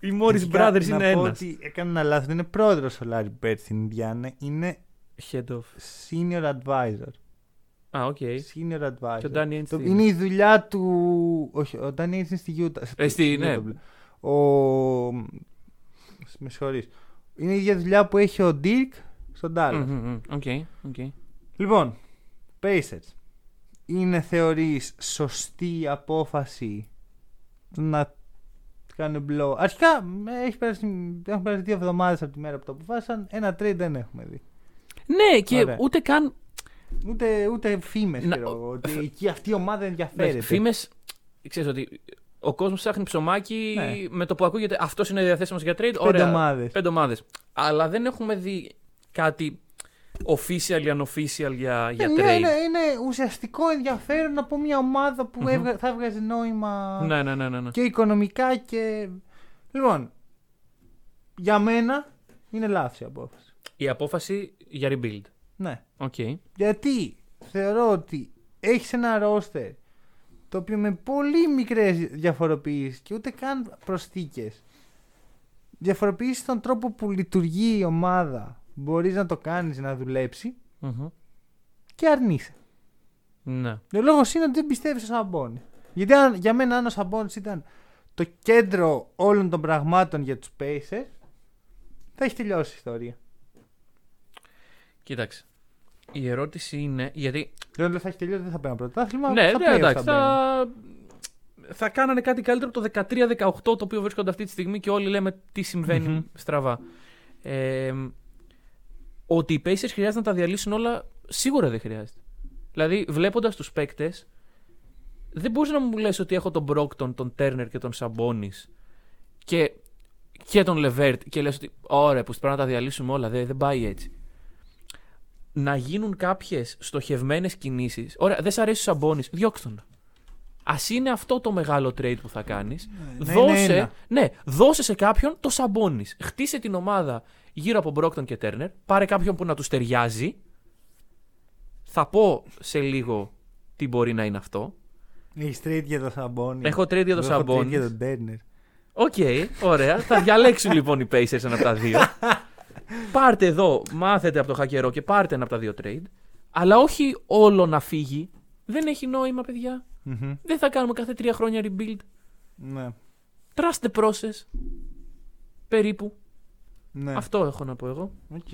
οι Morris Αρχικά, Brothers να είναι πω ένας. ότι έκανα ένα λάθος. Δεν είναι πρόεδρος ο Λάρι Μπέρντ στην Ινδιάνα. Είναι Head of. senior advisor. Α, οκ. Senior advisor. Και ο Danny Ainge Το- τι είναι η δουλειά του. Όχι, ο Danny Ainge είναι στη Utah. Ε, στη- Utah, ναι. Ο. Με συγχωρείς. Είναι η ίδια δουλειά που έχει ο Dirk στον Dallas. Μμμ, μμμ. Οκ, οκ. Λοιπόν, Pacers. Είναι θεωρείς σωστή απόφαση το να κάνουν blow. Αρχικά ε, έχει περάσει, έχουν περάσει δύο εβδομάδες από τη μέρα που το αποφάσισαν. Ένα trade δεν έχουμε δει. Ναι, και Ωραία. ούτε καν. Ούτε, ούτε φήμες. Να- Ότι εκεί αυτή η ομάδα ενδιαφέρεται. Φήμες. Ξέρεις ότι ο κόσμος ψάχνει ψωμάκι Ναι. με το που ακούγεται αυτός είναι διαθέσιμος για trade. Πέντε Ωραία. ομάδες. Πέντε ομάδες. Αλλά δεν έχουμε δει κάτι official ή unofficial για, για Ε, trade. ναι, είναι, είναι ουσιαστικό ενδιαφέρον από μια ομάδα που Μμμ. έβγα- θα έβγαζε νόημα Ναι, ναι, ναι, ναι, ναι. και οικονομικά και. Λοιπόν, για μένα είναι λάθος η απόφαση. Η απόφαση για rebuild. Ναι. Οκ. Γιατί θεωρώ ότι έχεις ένα ρόστερ το οποίο με πολύ μικρές διαφοροποιήσεις και ούτε καν προσθήκες. Διαφοροποιήσεις τον τρόπο που λειτουργεί η ομάδα. Μπορείς να το κάνεις να δουλέψει Μμμ. και αρνείσαι. Ναι. Ο λόγος είναι ότι δεν πιστεύεις στο Σαμπόνι. Γιατί αν, για μένα, αν ο Σαμπόνι ήταν το κέντρο όλων των πραγμάτων για τους Pacers, θα έχεις τελειώσει η ιστορία. Κοίταξε. Η ερώτηση είναι. Γιατί. Δεν θα έχει τελειώσει, δεν θα παίρνει πρωτάθλημα. ναι, θα ναι, playoffs εντάξει. θα μπαίνει. Θα... θα κάνανε κάτι καλύτερο από το 13-18 το οποίο βρίσκονται αυτή τη στιγμή και όλοι λέμε τι συμβαίνει Μμμ. στραβά. Ε, ότι οι Pacers χρειάζεται να τα διαλύσουν όλα, σίγουρα δεν χρειάζεται. Δηλαδή, βλέποντας τους παίκτες, δεν μπορείς να μου λες ότι έχω τον Brockton, τον Turner και τον Σαμπόνι και, και τον Λεβέρτ και λες ότι ωραία, που πρέπει να τα διαλύσουμε όλα. Δεν, δεν πάει έτσι. Να γίνουν κάποιες στοχευμένες κινήσεις. Ωραία, δεν σ' αρέσει ο Σαμπόνι, διώξτε τον. Α είναι αυτό το μεγάλο trade που θα κάνεις. Ναι, δώσε, είναι ένα. ναι, δώσε σε κάποιον το Σαμπόνι. Χτίσε την ομάδα γύρω από Μπρόγκντον και Τέρνερ. Πάρε κάποιον που να τους ταιριάζει. Θα πω σε λίγο τι μπορεί να είναι αυτό. Έχεις trade για το Σαμπόνι. Έχω trade για το Εγώ έχω trade Σαμπόνι. για τον Τέρνερ. Οκ, ωραία. Θα διαλέξουν λοιπόν οι Pacers ένα από τα δύο. πάρτε εδώ, μάθετε από το χακερό και πάρτε ένα από τα δύο trade. Αλλά όχι όλο να φύγει. Δεν έχει νόημα, παιδιά. Μμμ. Δεν θα κάνουμε κάθε τρία χρόνια rebuild. Ναι. Trust the process. Περίπου. ναι. Αυτό έχω να πω εγώ. Οκ.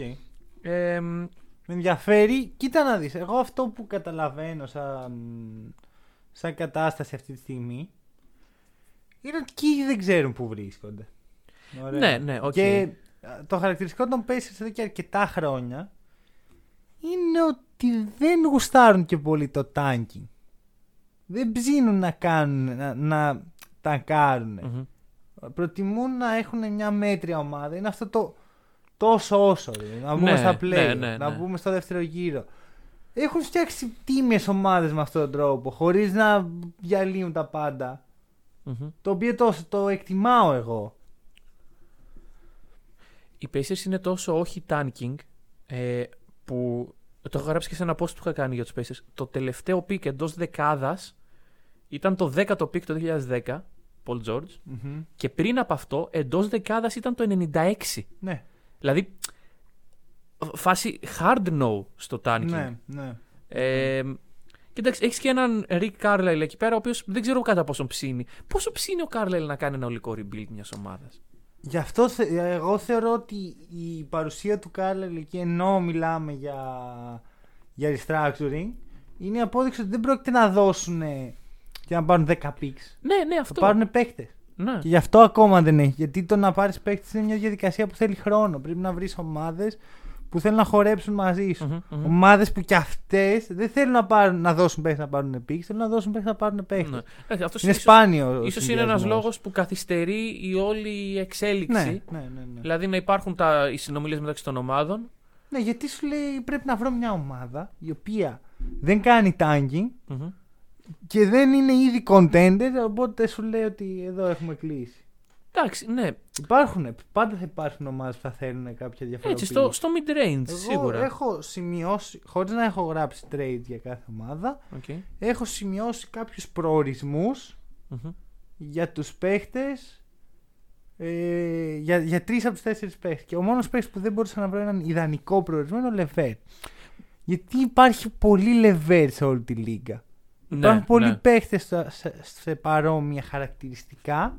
Ε, Με ενδιαφέρει. Κοίτα να δεις. Εγώ αυτό που καταλαβαίνω σαν, σαν κατάσταση αυτή τη στιγμή είναι ότι και οι ίδιοι δεν ξέρουν πού βρίσκονται. Ωραία. ναι, ναι, οκ. Και α, το χαρακτηριστικό των Pacers εδώ και αρκετά χρόνια είναι ότι δεν γουστάρουν και πολύ το tanking. Δεν ψήνουν να κάνουν, να, να ταγκάρουν. Μμμ. Προτιμούν να έχουν μια μέτρια ομάδα. Είναι αυτό το τόσο όσο. δηλαδή. Να μπούμε Ναι, στα play, ναι, ναι, να ναι. μπούμε στο δεύτερο γύρο. Έχουν φτιάξει τίμιες ομάδες με αυτόν τον τρόπο, χωρίς να διαλύουν τα πάντα. Μμμ. Το οποίο το, το εκτιμάω εγώ. Οι Pacers είναι τόσο όχι tanking ε, που το έχω γράψει και σε ένα post που είχα κάνει για τους Pacers. Το τελευταίο pick εντός δεκάδας ήταν το 10ο pick το 2010, Paul George, Μμμ. και πριν από αυτό εντός δεκάδας ήταν το 96. Ναι, Δηλαδή, φάση hard no στο tanking. ναι, ναι. Ε, κοίταξε, έχεις και έναν Rick Carlisle εκεί πέρα, ο οποίος δεν ξέρω κατά πόσο ψήνει. Πόσο ψήνει ο Carlisle να κάνει ένα ολικό rebuild μιας ομάδας; Γι' αυτό θε- εγώ θεωρώ ότι η παρουσία του Καρλάιλ εκεί ενώ μιλάμε για, για restructuring είναι η απόδειξη ότι δεν πρόκειται να δώσουν και να πάρουν 10 picks. Ναι, ναι, Θα αυτό. πάρουν παίχτες. Ναι. Και γι' αυτό ακόμα δεν έχει. Γιατί το να πάρεις παίχτες είναι μια διαδικασία που θέλει χρόνο. Πρέπει να βρεις ομάδες που θέλουν να χορέψουν μαζί σου. Μμμ, μμμ. Ομάδες που κι αυτές δεν θέλουν να, πάρουν, να δώσουν παίχτες να πάρουν picks, θέλουν να δώσουν παίχτες να πάρουν παίχτες. Ναι. Εντάξει, αυτός Είναι ίσως- σπάνιο. ο Ίσως είναι ένας συνδυασμός. λόγος που καθυστερεί η όλη η εξέλιξη. Ναι, ναι, ναι. ναι. Δηλαδή να υπάρχουν τα, οι συνομιλίες μεταξύ των ομάδων. Ναι, γιατί σου λέει πρέπει να βρω μια ομάδα η οποία δεν κάνει tanking Μμμ. και δεν είναι ήδη contender, οπότε σου λέει ότι εδώ έχουμε κλείσει. Εντάξει, ναι. Υπάρχουν, πάντα θα υπάρχουν ομάδες που θα θέλουν κάποια διαφοροποίηση. Έτσι, στο, στο mid-range Εγώ σίγουρα. έχω σημειώσει, χωρίς να έχω γράψει trade για κάθε ομάδα, Οκ. έχω σημειώσει κάποιους προορισμούς Μμμ. για τους παίχτες ε, για, για τρεις από τους τέσσερις παίχτες. Και ο μόνος παίχτης που δεν μπορούσα να βρω έναν ιδανικό προορισμό είναι ο Λεβέρ. Γιατί υπάρχει πολύ Λεβέρ σε όλη τη λίγα. Ναι, Υπάρχουν πολλοί ναι. παίχτες στα- σε, σε παρόμοια χαρακτηριστικά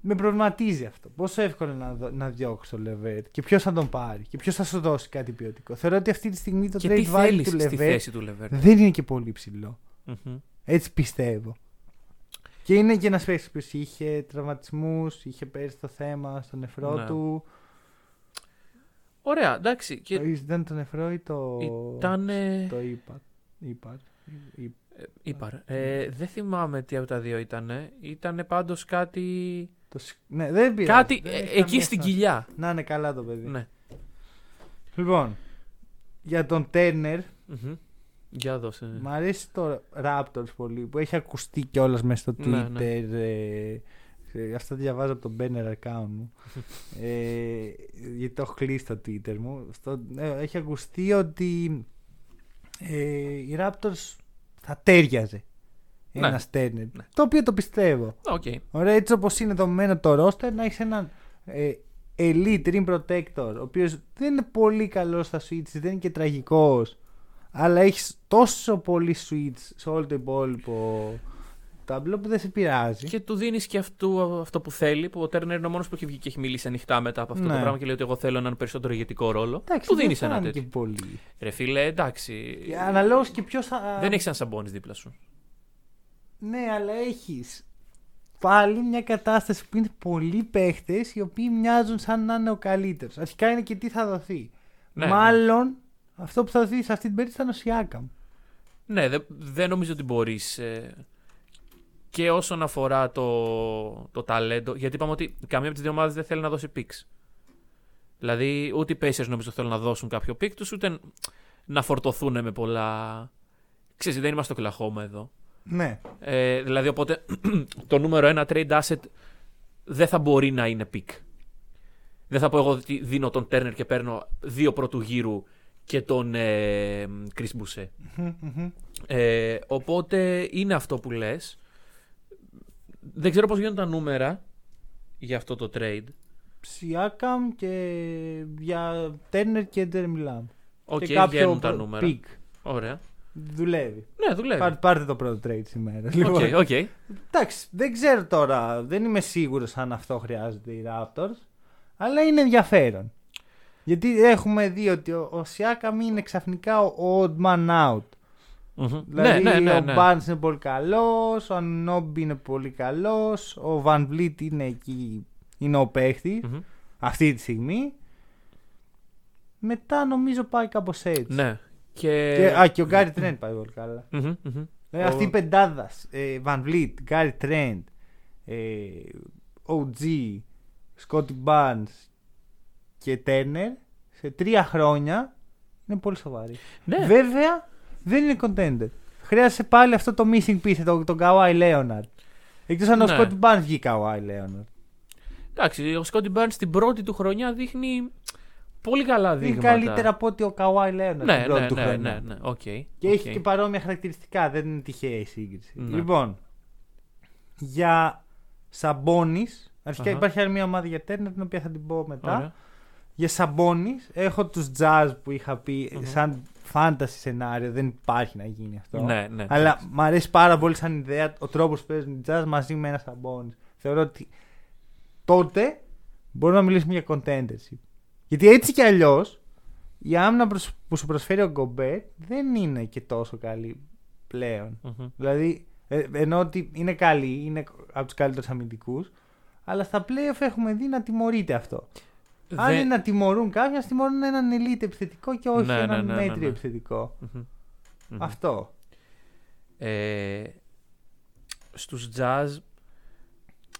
με προβληματίζει αυτό. Πόσο εύκολο να, δω- να διώξει τον Λεβέρ και ποιος θα τον πάρει; Και ποιος θα σου δώσει κάτι ποιοτικό; Θεωρώ ότι αυτή τη στιγμή το Και τι trade value θέλεις του στη Λεβέρ θέση του Λεβέρ. δεν είναι και πολύ ψηλό. Μμμ. Έτσι πιστεύω. Και είναι και ένας παίκτης που είχε τραυματισμούς, είχε πέρυσι το θέμα στο νεφρό Ναι. του. Ωραία, εντάξει. Και Το- Ήταν το νεφρό ή το. ήταν. Το είπα. Είπα. Είπα. Είπα. Ε, δεν θυμάμαι τι από τα δύο ήταν. Ήταν πάντως κάτι. Το... σ- Ναι, δεν πειράζει. Κάτι Δεν ε, έχει εκεί καμία στην σημασία. κοιλιά. Να είναι καλά το παιδί. Ναι. Λοιπόν, για τον Τέρνερ, Μμμ. Για δώσε. μου αρέσει το Raptors πολύ που έχει ακουστεί κιόλας μέσα στο Ναι, Twitter. ναι. ε, ε, αυτά τα διαβάζω από τον burner account μου. ε, γιατί το έχω κλείσει το Twitter μου. Στο, ε, έχει ακουστεί ότι ε, οι Raptors θα ταίριαζε Ναι. ένας Turner. Ναι. Το οποίο το πιστεύω. Οκ. Ωραία, έτσι όπως είναι δομημένο το roster, να έχεις έναν ε, elite rim protector, ο οποίος δεν είναι πολύ καλός στα switches, δεν είναι και τραγικός, αλλά έχεις τόσο πολύ switch σε όλο το υπόλοιπο ταμπλό που δεν σε πειράζει. Και του δίνεις και αυτού, αυτό που θέλει. Που ο Τέρνερ είναι ο μόνος που έχει βγει και έχει μιλήσει ανοιχτά μετά από αυτό Ναι. το πράγμα και λέει ότι εγώ θέλω έναν περισσότερο ηγετικό ρόλο. Εντάξει, του δεν δίνεις θα ένα είναι τέτοιο. και πολύ. Ρε φίλε, εντάξει. Αναλόγως και ποιος θα. Δεν έχεις ένα σαμπόνι δίπλα σου. Ναι, αλλά έχεις πάλι μια κατάσταση που είναι πολλοί παίχτες οι οποίοι μοιάζουν σαν να είναι ο καλύτερος. Αρχικά είναι και τι θα δοθεί. Ναι, Μάλλον αυτό που θα δοθεί σε αυτή την περίπτωση ήταν ο Σιάκαμ. Ναι, δεν δεν νομίζω ότι μπορείς. Και όσον αφορά το, το ταλέντο, γιατί είπαμε ότι καμία από τις δύο ομάδες δεν θέλει να δώσει picks. Δηλαδή, ούτε οι Pacers νομίζω θέλουν να δώσουν κάποιο pick τους, ούτε να φορτωθούν με πολλά. Ξέρεις, δεν είμαστε στο Κλαχώμα εδώ. Ναι. Ε, δηλαδή, οπότε το νούμερο ένα trade asset δεν θα μπορεί να είναι pick. Δεν θα πω εγώ ότι δίνω τον Turner και παίρνω δύο πρώτου γύρου και τον ε, Chris Boucher. Ε, οπότε είναι αυτό που λες. Δεν ξέρω πώς γίνονται τα νούμερα για αυτό το trade. Σιάκαμ και για Τέρνερ και Τζέρεμι Λάμπ. Οκ, και κάποιο βγαίνουν τα προ- νούμερα. Pick. Ωραία. Δουλεύει. Ναι, δουλεύει. Πάρ- πάρτε το πρώτο trade σήμερα. Οκ, Λοιπόν, οκ. Εντάξει, δεν ξέρω τώρα. Δεν είμαι σίγουρος αν αυτό χρειάζεται οι Raptors. Αλλά είναι ενδιαφέρον. Γιατί έχουμε δει ότι ο, ο Σιάκαμ είναι ξαφνικά ο odd man out. Μμμ. Δηλαδή ναι, ναι, ναι, ο ναι. Barnes είναι πολύ καλός, ο Ανόμπι είναι πολύ καλός, ο Van Vliet είναι εκεί, είναι ο παίχτης Μμμ. αυτή τη στιγμή. Μετά νομίζω πάει κάπως έτσι. Ναι. Και... Και, α, και ο Γκάρι Τρέντ πάει πολύ καλά. Μμμ, μμμ. Δηλαδή, αυτή η πεντάδας. Ε, Van Vliet, Γκάρι Τρέντ, ε, OG, Scotty Barnes και Turner σε τρία χρόνια είναι πολύ σοβαρή. Ναι. Βέβαια δεν είναι contender. Χρειάζεται πάλι αυτό το missing piece, τον το Kawhi Leonard. Εκτός αν ο Ναι. Scottie Barnes βγει Kawhi Leonard. Εντάξει, ο Scottie Barnes στην πρώτη του χρονιά δείχνει πολύ καλά Είναι δείγματα. καλύτερα από ότι ο Kawhi Leonard ναι, την πρώτη ναι, του ναι, χρονιά. ναι, ναι, οκ. Και οκ. έχει και παρόμοια χαρακτηριστικά, δεν είναι τυχαία η σύγκριση. Ναι. Λοιπόν, για Σαμπόνι, αρχικά Αχα. υπάρχει άλλη μια ομάδα για Τέρνερ, την οποία θα την πω μετά. Ωραία. Για Σαμπόνι, έχω τους Jazz που είχα πει Μμμ. σαν fantasy σενάριο, δεν υπάρχει να γίνει αυτό. Ναι, ναι. Αλλά μου αρέσει πάρα πολύ σαν ιδέα ο τρόπος που παίζουν οι Jazz μαζί με ένα Σαμπόνι. Θεωρώ ότι τότε μπορούμε να μιλήσουμε για contendership. Γιατί έτσι κι αλλιώς η άμυνα προσ- που σου προσφέρει ο Γκομπέρ δεν είναι και τόσο καλή πλέον. Μμμ. Δηλαδή, ε, ενώ ότι είναι καλή, είναι από τους καλύτερους αμυντικούς, αλλά στα playoff έχουμε δει να τιμωρείται αυτό. Αν Δεν- είναι να τιμωρούν κάποιον, να τιμωρούν έναν elite επιθετικό και όχι Ναι, ναι, έναν ναι, ναι, μέτριο ναι. επιθετικό. Μμμ. Μμμ. Αυτό. Ε, στους jazz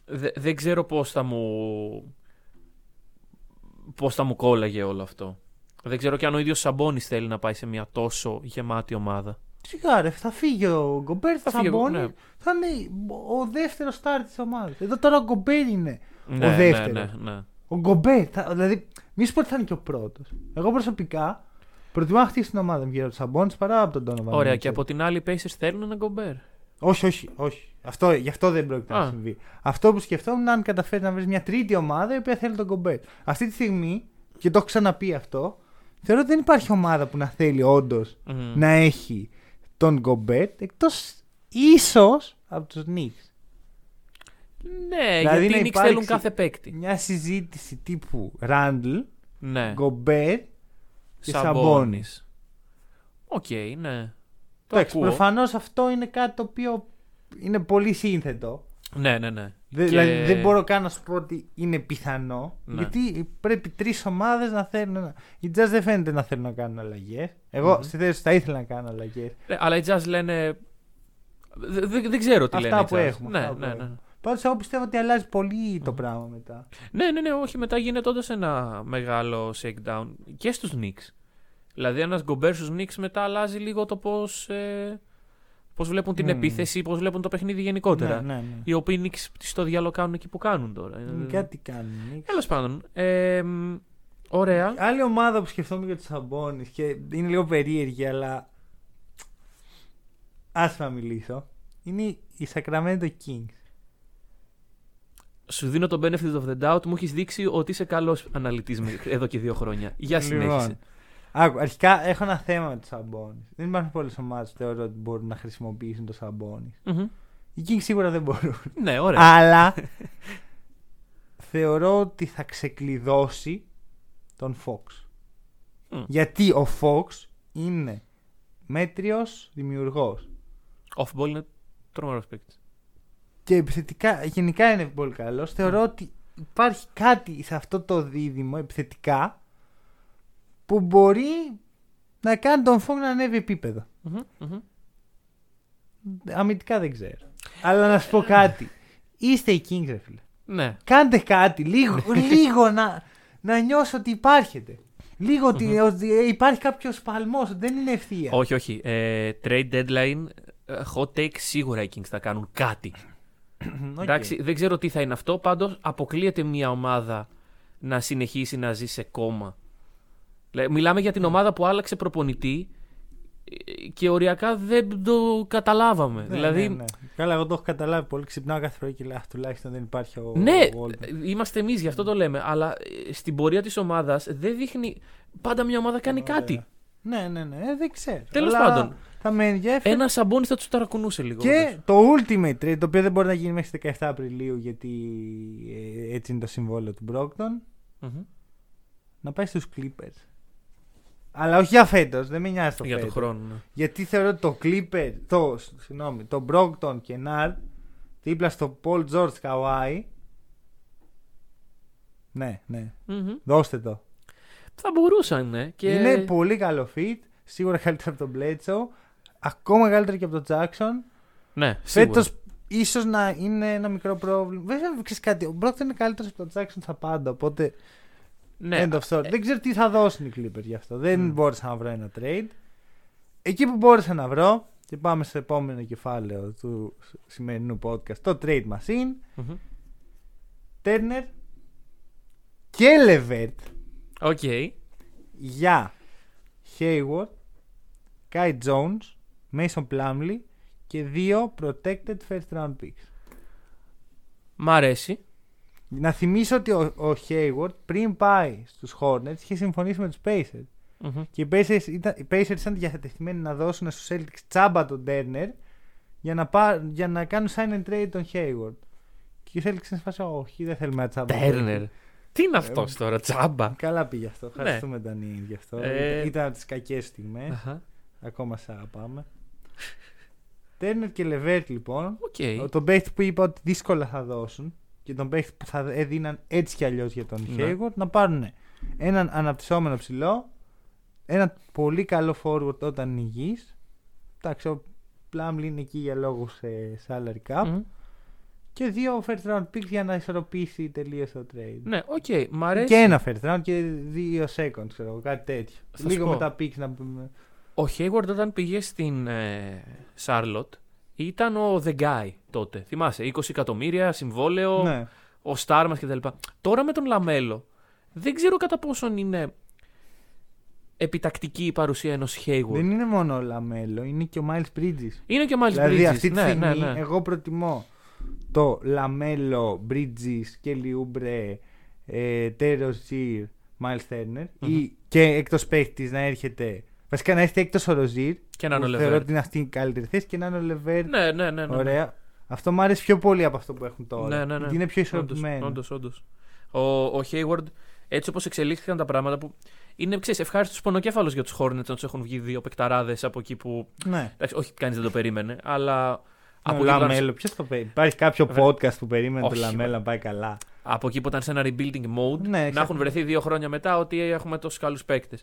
δε- δεν ξέρω πώς θα μου πώς θα μου κόλλαγε όλο αυτό. Δεν ξέρω και αν ο ίδιος Σαμπόνις θέλει να πάει σε μια τόσο γεμάτη ομάδα. Σιγά ρε, θα φύγει ο Γκομπέρ, θα, Θα φύγει ο- Σαμπόνι, ναι. θα είναι ο δεύτερος στάρ της ομάδας. Εδώ τώρα ο Γκομπέρ είναι. Ναι, ο δεύτερος. Ναι, ναι, ναι. Ο Γκομπέρ, θα, δηλαδή, μη σου πω ότι θα είναι και ο πρώτος. Εγώ προσωπικά προτιμώ να χτίσει την ομάδα μου γύρω από του Σαμπόνι παρά από τον Donovan. Ωραία, Mitchell. και από την άλλη οι Pacers θέλουν έναν κομπέρ. Όχι, όχι, όχι. Αυτό, γι' αυτό δεν πρόκειται να Α. συμβεί. Αυτό που σκεφτόμουν είναι αν καταφέρει να βρεις μια τρίτη ομάδα η οποία θέλει τον Γκομπέρ. Αυτή τη στιγμή, και το έχω ξαναπεί αυτό, θεωρώ ότι δεν υπάρχει ομάδα που να θέλει όντως Μμμ. να έχει τον Γκομπέρ εκτός ίσως από τους Knicks. Ναι, Δηλαδή γιατί να οι Knicks υπάρξει- θέλουν κάθε παίκτη. Μια συζήτηση τύπου Ράντλ, Ναι. Γκομπέρ και Σαμπόνις. Σαμπόνις. Οκ, ναι. Το Εντάξει, ακούω. προφανώς αυτό είναι κάτι το οποίο είναι πολύ σύνθετο. Ναι, ναι, ναι. Δε- Και- Δηλαδή δεν μπορώ καν να σου πω ότι είναι πιθανό. Ναι. Γιατί πρέπει τρεις ομάδες να θέλουν. να- Οι Jazz δεν φαίνεται να θέλουν να κάνουν αλλαγές. Εγώ Μμμ. στη θέση τους θα ήθελα να κάνω αλλαγές. Ναι, αλλά οι Jazz λένε. Δε- δε- Δεν ξέρω τι Αυτά λένε. οι που Jazz. έχουμε, Ναι, αυτά που ναι, ναι. έχουμε. Πάντως, εγώ πιστεύω ότι αλλάζει πολύ το πράγμα μετά. Ναι, ναι, ναι, όχι. Μετά γίνεται όντως ένα μεγάλο shakedown και στους Knicks. Δηλαδή, ένας γκομπέρ στους Knicks μετά αλλάζει λίγο το πώς. Ε, πώς βλέπουν την Μμμ. επίθεση, πώς βλέπουν το παιχνίδι γενικότερα. Ναι, ναι, ναι. Οι οποίοι Knicks στο διάλογο κάνουν εκεί που κάνουν τώρα. Μ, Κάτι κάνουν. οι Knicks. Τέλος πάντων. Ε, μ, ωραία. Άλλη ομάδα που σκεφτόμουν για τους Σαμπόνι και είναι λίγο περίεργη, αλλά. Α να μιλήσω. Είναι η Sacramento Kings. Σου δίνω το benefit of the doubt, μου έχεις δείξει ότι είσαι καλός αναλυτής εδώ και δύο χρόνια. Για συνέχισε. Λοιπόν, άκου, αρχικά έχω ένα θέμα με τους Σαμπόνις. Δεν υπάρχουν πολλές ομάδες που θεωρώ ότι μπορούν να χρησιμοποιήσουν το Σαμπόνι. Μμμ. Οι Kings σίγουρα δεν μπορούν. Ναι, ωραία. Αλλά θεωρώ ότι θα ξεκλειδώσει τον Fox. Μμ. Γιατί ο Fox είναι μέτριος δημιουργός. Off-ball είναι τρομερός παίκτης. Και επιθετικά, γενικά είναι πολύ καλός. Θεωρώ ότι υπάρχει κάτι σε αυτό το δίδυμο επιθετικά που μπορεί να κάνει τον Fox να ανέβει επίπεδο. Αμυντικά δεν ξέρω. Αλλά να σου πω κάτι. Είστε οι Kings, ρε φίλε. Ναι. Κάντε κάτι, λίγο, λίγο να, να νιώσω ότι υπάρχετε. Λίγο ότι, ότι υπάρχει κάποιος παλμός, ότι δεν είναι ευθεία. Όχι, όχι. Ε, trade deadline, ε, hot take, σίγουρα οι Kings θα κάνουν κάτι. Οκ. Εντάξει, δεν ξέρω τι θα είναι αυτό. Πάντως, αποκλείεται μια ομάδα να συνεχίσει να ζει σε κώμα. Δηλαδή, μιλάμε για την ομάδα που άλλαξε προπονητή ε, και οριακά δεν το καταλάβαμε. Ναι, δηλαδή, ναι, ναι. Καλά, εγώ το έχω καταλάβει πολύ. Ξυπνάω κάθε πρωί και λέω «Αχ, τουλάχιστον δεν υπάρχει ο. Ναι, ο Walton». είμαστε εμείς, γι' αυτό το λέμε. Αλλά ε, στην πορεία της ομάδας δεν δείχνει. Πάντα μια ομάδα κάνει Ωραία. κάτι. Ναι, ναι, ναι, ε, δεν ξέρω. Τέλος Αλλά πάντων. Θα με ενδιαφέρει. Ένα σαμπόνι θα τους ταρακουνούσε λίγο. Και όντως. το Ultimate Trade, το οποίο δεν μπορεί να γίνει μέχρι τις 17 Απριλίου γιατί ε, έτσι είναι το συμβόλαιο του Brockton, Μμμ. να πάει στους Clippers. Αλλά όχι για φέτος, δεν με νοιάζει το Για τον φέτος. χρόνο. ναι. Γιατί θεωρώ ότι το Clipper, το, συγγνώμη, το Brockton και Nard δίπλα στο Paul George Kawhi. Ναι, ναι. Μμμ. Δώστε το. Θα μπορούσαν, ναι. Και... Είναι πολύ καλό fit. Σίγουρα καλύτερο από τον Bledsoe. Ακόμα καλύτερο και από τον Jackson. Ναι, σίγουρα. Φέτο ίσως να είναι ένα μικρό πρόβλημα. Βέβαια, ξέρεις κάτι. Ο Brockton είναι καλύτερος από τον Jackson στα πάντα. Οπότε. Ναι, end of story. ε, Δεν ξέρω τι θα δώσουν οι Clippers γι' αυτό. Δεν Μμ. μπόρεσα να βρω ένα trade. Εκεί που μπόρεσα να βρω. Και πάμε στο επόμενο κεφάλαιο του σημερινού podcast. Το trade machine. μμμ. Turner και Levert OK. για Hayward, Kai Jones, Mason Plumlee και δύο protected first round picks. Μ' αρέσει. Να θυμίσω ότι ο, ο Hayward πριν πάει στους Hornets είχε συμφωνήσει με τους Pacers. Μμμ. Και οι Pacers ήταν, οι Pacers ήταν διατεθειμένοι να δώσουν στους Celtics τσάμπα τον Turner για να, πά, για να κάνουν sign and trade τον Hayward. Και οι Celtics είναι σε φάση, όχι δεν θέλουμε ένα τσάμπα. Τέρνερ. Τι είναι αυτό Ε, τώρα, τσάμπα. Καλά πήγε αυτό. Ευχαριστούμε Ντάνι γι' αυτό. Ε, Ήταν από τις κακές στιγμές. Αχα. Ακόμα σε αγαπάμε. Τέρνερ και Λεβέρτ λοιπόν. Οκ. Τον παίχτη που είπα ότι δύσκολα θα δώσουν και τον παίχτη που θα έδιναν έτσι κι αλλιώς για τον Ναι. Hayward να πάρουν έναν αναπτυσσόμενο ψηλό, ένα πολύ καλό forward όταν είναι υγιής. Εντάξει, ο Plumlee είναι εκεί για λόγους ε, salary cap. Μμμ. Και δύο first round picks για να ισορροπήσει τελείως το trade. Ναι, οκ. Μ' αρέσει. Και ένα first round και δύο second, ξέρω εγώ, κάτι τέτοιο. Θα σου Λίγο πω. με τα picks να πούμε. Ο Hayward όταν πήγε στην ε, Charlotte ήταν ο The Guy τότε. Θυμάσαι, 20 εκατομμύρια, συμβόλαιο, Ναι. ο Star μας κτλ. Τώρα με τον Λαμέλο δεν ξέρω κατά πόσον είναι επιτακτική η παρουσία ενός Hayward. Δεν είναι μόνο ο Λαμέλο, είναι και ο Miles Bridges. Είναι και ο Miles δηλαδή Bridges. αυτή τη ναι, στιγμή ναι, ναι. εγώ προτιμώ το Λαμέλο, Bridges, Kelly Oubre, ε, Terry Rozier, Miles Turner Μμμ. ή και έκτος παίχτης να έρχεται βασικά να έρχεται έκτος ο Rozier Και να είναι ο που θεωρώ Levert. ότι είναι αυτή η καλύτερη θέση και να είναι ο Levert Ναι, ναι, ναι. ναι. ωραία Αυτό μου αρέσει πιο πολύ από αυτό που έχουν τώρα. Ναι, ναι, ναι. Γιατί είναι πιο Όντως, ισορροπημένο. όντως, όντως. Ο, ο Hayward, έτσι όπως εξελίχθηκαν τα πράγματα που. Είναι ξέρεις, ευχάριστος πονοκέφαλο για τους Hornets να τους έχουν βγει δύο παικταράδες από εκεί που. Ναι. Εντάξει, όχι, κανείς δεν το περίμενε, αλλά. Από Από εκεί, που ήταν, Λαμέλο, ποιος το παίρνει. Υπάρχει κάποιο Βέβαια. podcast που περίμενε το Όχι, Λαμέλο να πάει καλά. από εκεί που ήταν σε ένα rebuilding mode, Ναι, να exactly. έχουν βρεθεί δύο χρόνια μετά ότι έχουμε τόσους καλούς παίκτες.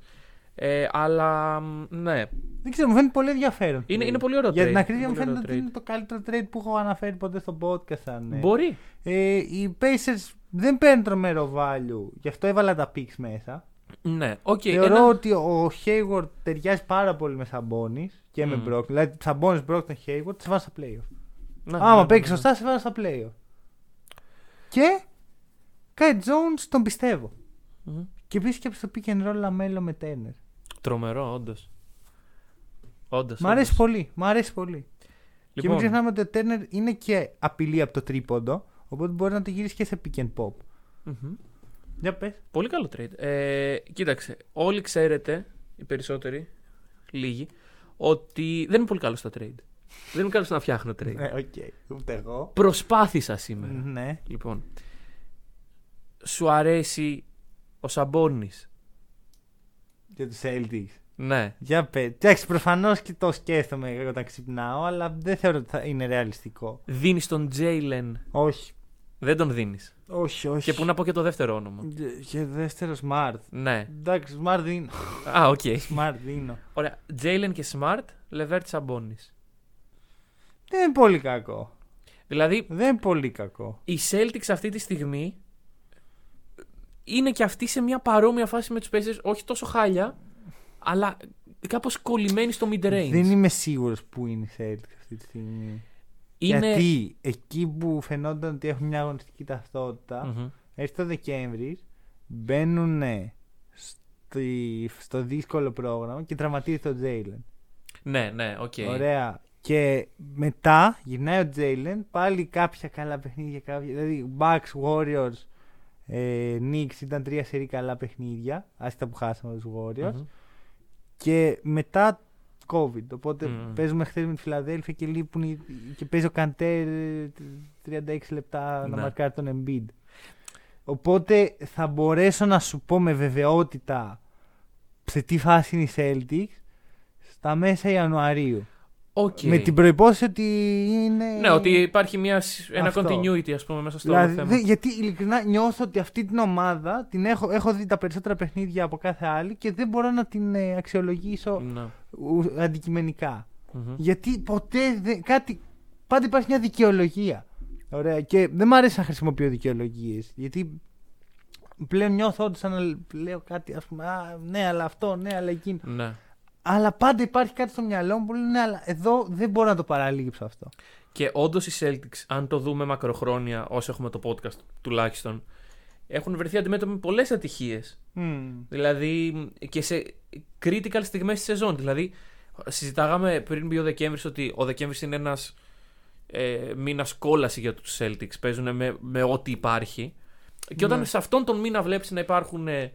Ε, αλλά μ, ναι, Δεν ξέρω, μου φαίνεται πολύ ενδιαφέρον. είναι, είναι πολύ ωραίο Για trade. την ακρίβεια μου Πολύ φαίνεται ωραίο ότι είναι το καλύτερο trade που έχω αναφέρει ποτέ στο podcast. Αν, ναι. Μπορεί. ε, οι Pacers δεν παίρνουν τρομερό value, γι' αυτό έβαλα τα picks μέσα. Ναι, οκ. Θεωρώ ένα- ότι ο Hayward ταιριάζει πάρα πολύ με Σαμπόνι και με Μμμ. Brogdon. Δηλαδή, Σαμπόνι, Brogdon, Hayward, σε βάζω στα playoff. ναι, Άμα ναι, παίξεις ναι. σωστά, σε βάζω στα playoff. Και Kai Jones τον πιστεύω. Μμμ. Και επίσης και στο pick and roll Λαμέλο με Turner. Τρομερό, όντως. Όντως. Μ' αρέσει πολύ. Μ' αρέσει πολύ. Και μην Λοιπόν, ξεχνάμε ότι ο Turner είναι και απειλή από το τρίποντο. Οπότε μπορεί να το γυρίσεις και σε pick and pop. μμμ. Για πες. Πολύ καλό trade. Ε, κοίταξε, όλοι ξέρετε, οι περισσότεροι, λίγοι, ότι δεν είμαι πολύ καλός στα trade. δεν είμαι καλός να φτιάχνω trade. Ναι, οκ. Ούτε εγώ. Προσπάθησα σήμερα. Ναι. Λοιπόν, σου αρέσει ο Σαμπόνις. Για τους Celtics. Ναι. Για πες. Εντάξει, προφανώς και το σκέφτομαι όταν ξυπνάω, αλλά δεν θεωρώ ότι θα είναι ρεαλιστικό. Δίνεις τον Τζέιλεν. Όχι. Δεν τον δίνεις. Όχι, όχι. Και πού να πω και το δεύτερο όνομα. Και δεύτερο Smart. Ναι. Εντάξει, Smart δίνω. Α, OK. Smart δίνω. Ωραία. Τζέιλεν και Smart, Λεβέρτ Σαμπόνις. Δεν είναι πολύ κακό. Δηλαδή, Δεν είναι πολύ κακό. οι Celtics αυτή τη στιγμή είναι και αυτοί σε μια παρόμοια φάση με τους Pacers, όχι τόσο χάλια, αλλά κάπως κολλημένοι στο mid-range. Δεν είμαι σίγουρος που είναι οι Celtics αυτή τη στιγμή. Είναι... Γιατί εκεί που φαινόταν ότι έχουν μια αγωνιστική ταυτότητα, Μμμ. έρθει το Δεκέμβρη, μπαίνουν στο δύσκολο πρόγραμμα και τραυματίζεται ο Τζέιλεν. Ναι, ναι, οκ. Ωραία. Και μετά γυρνάει ο Τζέιλεν, πάλι κάποια καλά παιχνίδια. Κάποια, δηλαδή, Bucks, Warriors, ε, Knicks ήταν τρία σερί καλά παιχνίδια. Άστα που χάσαμε τους Warriors. Μμμ. Και μετά COVID. Οπότε Μμμ. παίζουμε χθες με τη Φιλαδέλφια και λείπουν οι- και παίζει ο Καντέρ ε, 36 λεπτά να Ναι. μαρκάρει τον Embiid. Οπότε θα μπορέσω να σου πω με βεβαιότητα σε τι φάση είναι οι Celtics στα μέσα Ιανουαρίου. Οκ. Με την προϋπόθεση ότι είναι. Ναι, ότι υπάρχει μια, ένα Αυτό. continuity, ας πούμε, μέσα στο όλο Δηλαδή, θέμα. δεν- γιατί ειλικρινά νιώθω ότι αυτή την ομάδα την έχω, έχω δει τα περισσότερα παιχνίδια από κάθε άλλη και δεν μπορώ να την ε, αξιολογήσω Ναι. ου- αντικειμενικά. Μμμ. Γιατί ποτέ δεν. Κάτι, πάντα υπάρχει μια δικαιολογία. Ωραία. Και δεν μου αρέσει να χρησιμοποιώ δικαιολογίες. Γιατί πλέον νιώθω ότι σαν να λέω κάτι, ας πούμε. Α, ναι, αλλά αυτό, ναι, αλλά εκείνο. Ναι. Αλλά πάντα υπάρχει κάτι στο μυαλό μου που λέει ναι, αλλά εδώ δεν μπορώ να το παραλείψω αυτό. Και όντως οι Celtics, αν το δούμε μακροχρόνια, όσο έχουμε το podcast τουλάχιστον, έχουν βρεθεί αντιμέτωποι με πολλές ατυχίες. Δηλαδή και σε critical στιγμές της σεζόν. Δηλαδή, συζητάγαμε πριν μπει ο Δεκέμβρης ότι ο Δεκέμβρης είναι ένας ε, μήνας κόλαση για τους Celtics. Παίζουν με, με ό,τι υπάρχει. Και όταν Ναι. σε αυτόν τον μήνα βλέπεις να υπάρχουν ε,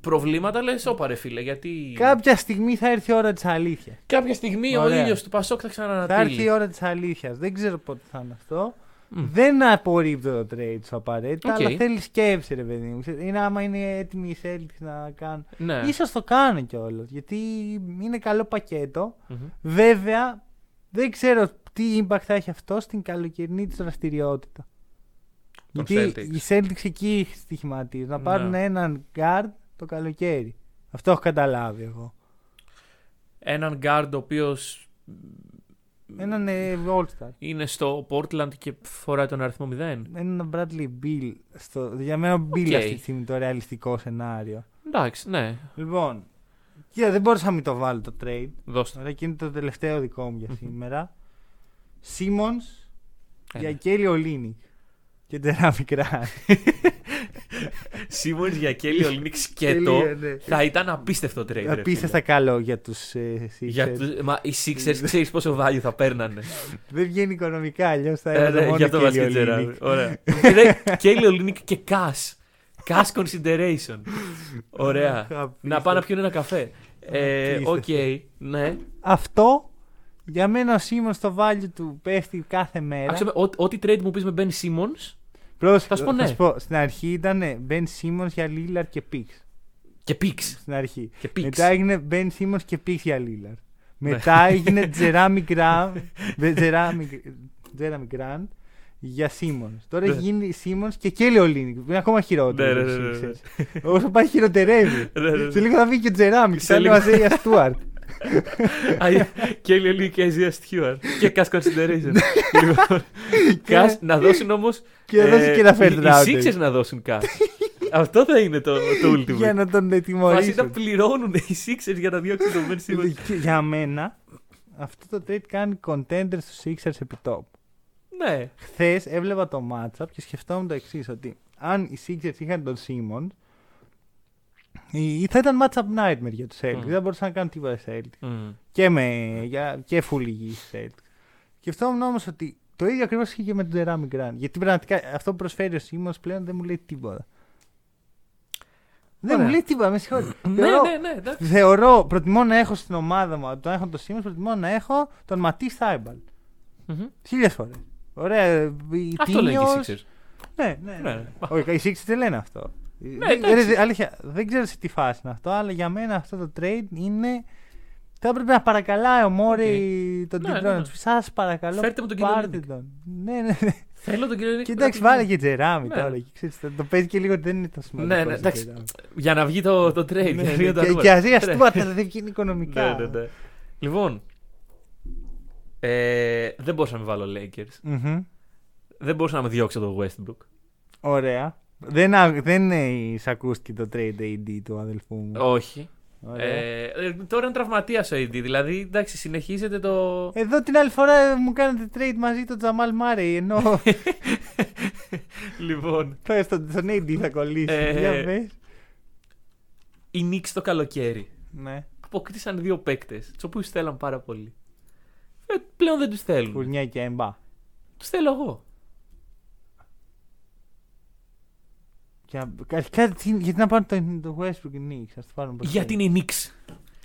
προβλήματα, λες: Όπα ρε φίλε, γιατί. Κάποια στιγμή θα έρθει η ώρα της αλήθειας. Κάποια στιγμή Ωραία. ο ήλιος του Πασόκ θα Θα έρθει ξανανατείλει. η ώρα της αλήθειας. Δεν ξέρω πότε θα είναι αυτό. Μμ. Δεν απορρίπτω το trade σου απαραίτητα, Οκ. αλλά θέλει σκέψη, ρε παιδί μου. Είναι άμα είναι έτοιμοι οι Celtics να κάνουν. Ναι. Ίσως το κάνω κιόλας. Γιατί είναι καλό πακέτο. Μμμ. Βέβαια, δεν ξέρω τι impact θα έχει αυτό στην καλοκαιρινή της δραστηριότητα. Των Γιατί Celtics. οι Celtics εκεί στοιχηματίζουν. Να Ναι. πάρουν έναν guard το καλοκαίρι. Αυτό έχω καταλάβει εγώ. Έναν guard ο οποίος Έναν ε, All-Star. είναι στο Portland και φοράει τον αριθμό 0. Έναν Bradley Beal. Στο... Για μένα ο Beal OK. αυτή τη στιγμή το ρεαλιστικό σενάριο. Εντάξει, ναι. Λοιπόν, κοίτα, δεν μπορούσα να μην το βάλω το trade. Δώστε. Ωραία, και είναι το τελευταίο δικό μου για σήμερα. Simmons Ένα. για Κέλλη Ολίνικ. Και τερά μικρά. Σίμον για Κέλλη Ολίνικ σκέτο. ναι. Θα ήταν απίστευτο trade. ρε Απίστευτα καλό για τους ε, φίλε. Για Sixers. τους- Μα οι Sixers ξέρεις πόσο value θα παίρνανε. Δεν βγαίνει οικονομικά, αλλιώς θα Ε, έβαζα ναι, μόνο για το Kelly βάζει και Olynyk. Τζεράρ. Ωραία. Και λέει, Κέλλη Ολίνικ και cash. Cash consideration. Ωραία. Απίστευτο. Να πάω να πιούν ένα καφέ. Ε, Οκ, Απίστευτο. ναι. Αυτό Για μένα ο Σίμον στο value του πέφτει κάθε μέρα. Άξιο, ό- ό,τι trade μου πεις με Ben Simmons Πρώτος, θα σου πω ναι. στην αρχή ήταν Ben Simmons για Lillard και Pix. και picks. Στην αρχή. Και picks. Μετά έγινε Ben Simmons και Pix για Lillard. Ναι. Μετά έγινε Jeremy Grant, Jeremy, Jeremy Grant για Simmons. Τώρα Ναι. έχει γίνει Simmons και Kelly Olynyk. που Είναι ακόμα χειρότερο. Ναι, για ναι, τους ναι, ναι. Sixers. Όσο πάει χειροτερεύει. Ναι, ναι, ναι. Σε λίγο θα βγει και ο Τζεράμι. Σε Θα λέει λίγο. μαζί για Στούαρτ. Και Λίλι και Αζία Stewart. Και Cash Consideration. Λοιπόν, Cash να δώσουν όμως. Και να δώσει και ένα first Οι rounder. Sixers να δώσουν Cash. Αυτό θα είναι το, το ultimate. Για να τον Βάζει να τιμωρήσουν. πληρώνουν οι Sixers για να διώξουν τον Ben Simmons. Και Για μένα, αυτό το trade κάνει contender στους Sixers επί top. Ναι. Χθες έβλεπα το matchup και σκεφτόμουν το εξής: Ότι αν οι Sixers είχαν τον Simmons, η- θα ήταν matchup nightmare για τους Celtics. Μμ. Δεν μπορούσαν να κάνουν τίποτα στους Celtics. Μμ. Και, με, για, και full υγιή στους Celtics. Σκεφτόμουν όμως ότι το ίδιο ακριβώς είχε και με τον Jeremy Grant. Γιατί πραγματικά αυτό που προσφέρει ο Simmons πλέον δεν μου λέει τίποτα. Δεν Ωραία. μου λέει τίποτα, με συγχωρείτε. Ναι, Θεωρώ- ναι, ναι. εντάξει. Θεωρώ, προτιμώ να έχω στην ομάδα μου, το έχω τον Simmons, προτιμώ να έχω τον Ματί Θάιμπαλ. Μμμ. Χίλιες φορές. Ωραία. η Αυτό λένε και οι Tinios- Sixers. Ναι, ναι. Ναι, ναι. ναι. Όχι, οι Sixers δεν λένε αυτό. Ναι, δεν, εντάξει. δεν- αλήθεια, δεν ξέρω σε τι φάση είναι αυτό, αλλά για μένα αυτό το trade είναι. Θα έπρεπε να παρακαλάει ο Μόρι τον Ναι, Τιμπρόν. ναι, να ναι. του Σας παρακαλώ. Φέρτε μου τον κύριο πάρτε Λίνικ. τον. Ναι, ναι, ναι. Θέλω τον κύριο Και εντάξει, να- βάλε και Τζεράμι Ναι. τώρα. Και, ξέρεις, το, το παίζει και λίγο ότι δεν είναι το σημαντικό. Ναι, ναι, ο εντάξει. Τζεράμι. Για να βγει το, το trade. για να Ναι, βγει τα και, νούμερα. και Αζία Ναι. Στούαρτ δεν βγαίνει οικονομικά. Ναι, ναι, ναι. Λοιπόν, ε, δεν μπορούσα να με βάλω Lakers. Μμμ. Δεν μπορούσα να με διώξω το Westbrook. Ωραία. Δεν, α- δεν ε, σ' ακούστηκε το trade AD του αδελφού μου. Όχι. Ωραία. Ε, ε, τώρα είναι τραυματίας ο AD. Δηλαδή, εντάξει, συνεχίζεται το. Εδώ την άλλη φορά μου κάνετε trade μαζί τον Τζαμάλ Μάρεϊ ενώ λοιπόν, θα στον, στον AD θα κολλήσει. Ε, Για πες. οι Knicks το καλοκαίρι Ναι. αποκτήσαν δύο παίκτες, τους οποίους θέλαν πάρα πολύ. Ε, πλέον δεν τους θέλουν. Φουρνιά και έμπα. Τους θέλω εγώ. Και να- αρχικά, τι- γιατί να πάρουν το, το Westbrook και Knicks. Ας το πάρουν προς Γιατί είναι οι Knicks.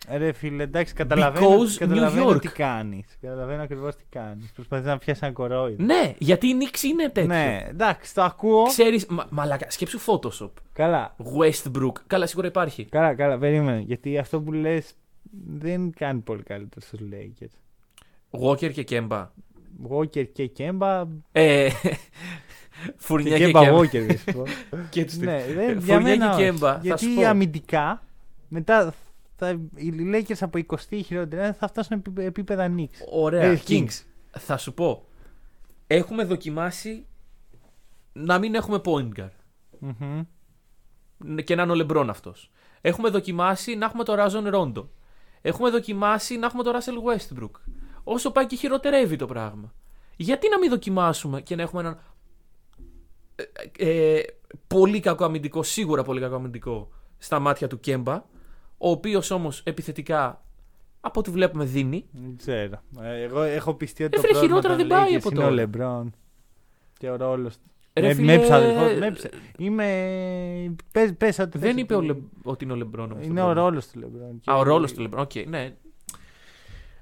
Ε, Ρε φίλε, εντάξει, καταλαβαίνω, Because καταλαβαίνω New York. τι κάνεις. Καταλαβαίνω ακριβώς τι κάνεις. Προσπαθείς να πιάσεις ένα κορόιδο. Ναι, γιατί οι Knicks είναι τέτοιο. Ναι, εντάξει, το ακούω. Ξέρεις, μα, μαλακα, σκέψου Photoshop. Καλά, Westbrook. Καλά, σίγουρα υπάρχει. καλά, καλά, περίμενε. Γιατί αυτό που λες δεν κάνει πολύ καλύτερο στους Lakers. Walker και Kemba. Walker και Κέμπα. Ε, Και Φουρνιά και Κέμπα Kemba. Walker, δεν σου πω. Και τους ναι, δύο. δεν, Ε, για Φουρνιά μένα και όχι. Kemba, θα Γιατί σου πω. αμυντικά μετά θα, οι Lakers από 20 χειρότερα θα φτάσουν επί- επίπεδα Knicks. Ωραία, Ε, Kings. Kings. Θα σου πω. Έχουμε δοκιμάσει να μην έχουμε point guard. Μμμ. Και να είναι ο Λεμπρόν αυτός. Έχουμε δοκιμάσει να έχουμε το Ράζον Ρόντο. Έχουμε δοκιμάσει να έχουμε το Ράσελ Westbrook. Όσο πάει και χειροτερεύει το πράγμα. Γιατί να μην δοκιμάσουμε και να έχουμε έναν ε, ε, πολύ κακό αμυντικό, σίγουρα πολύ κακό αμυντικό στα μάτια του Κέμπα, ο οποίος όμως επιθετικά από ό,τι βλέπουμε δίνει. Δεν ξέρω. Ε, Εγώ έχω πιστεί ότι Ε, το φίλε, πρόβλημα χειρότερα των δεν πάει Lakers από είναι ο τώρα. Λεμπρόν. Και ο ρόλος του. Ρε με, φίλε, με έψα, αδελφός, με έψα. Είμαι. Πες, πες ό,τι Δεν θες είπε ο ότι- Λε... ότι είναι ο Λεμπρόν. όμως το Είναι ο πρόβλημα. ρόλος του Λεμπρόν. Α, ο ρόλος του Λεμπρόν. Οκ, ναι.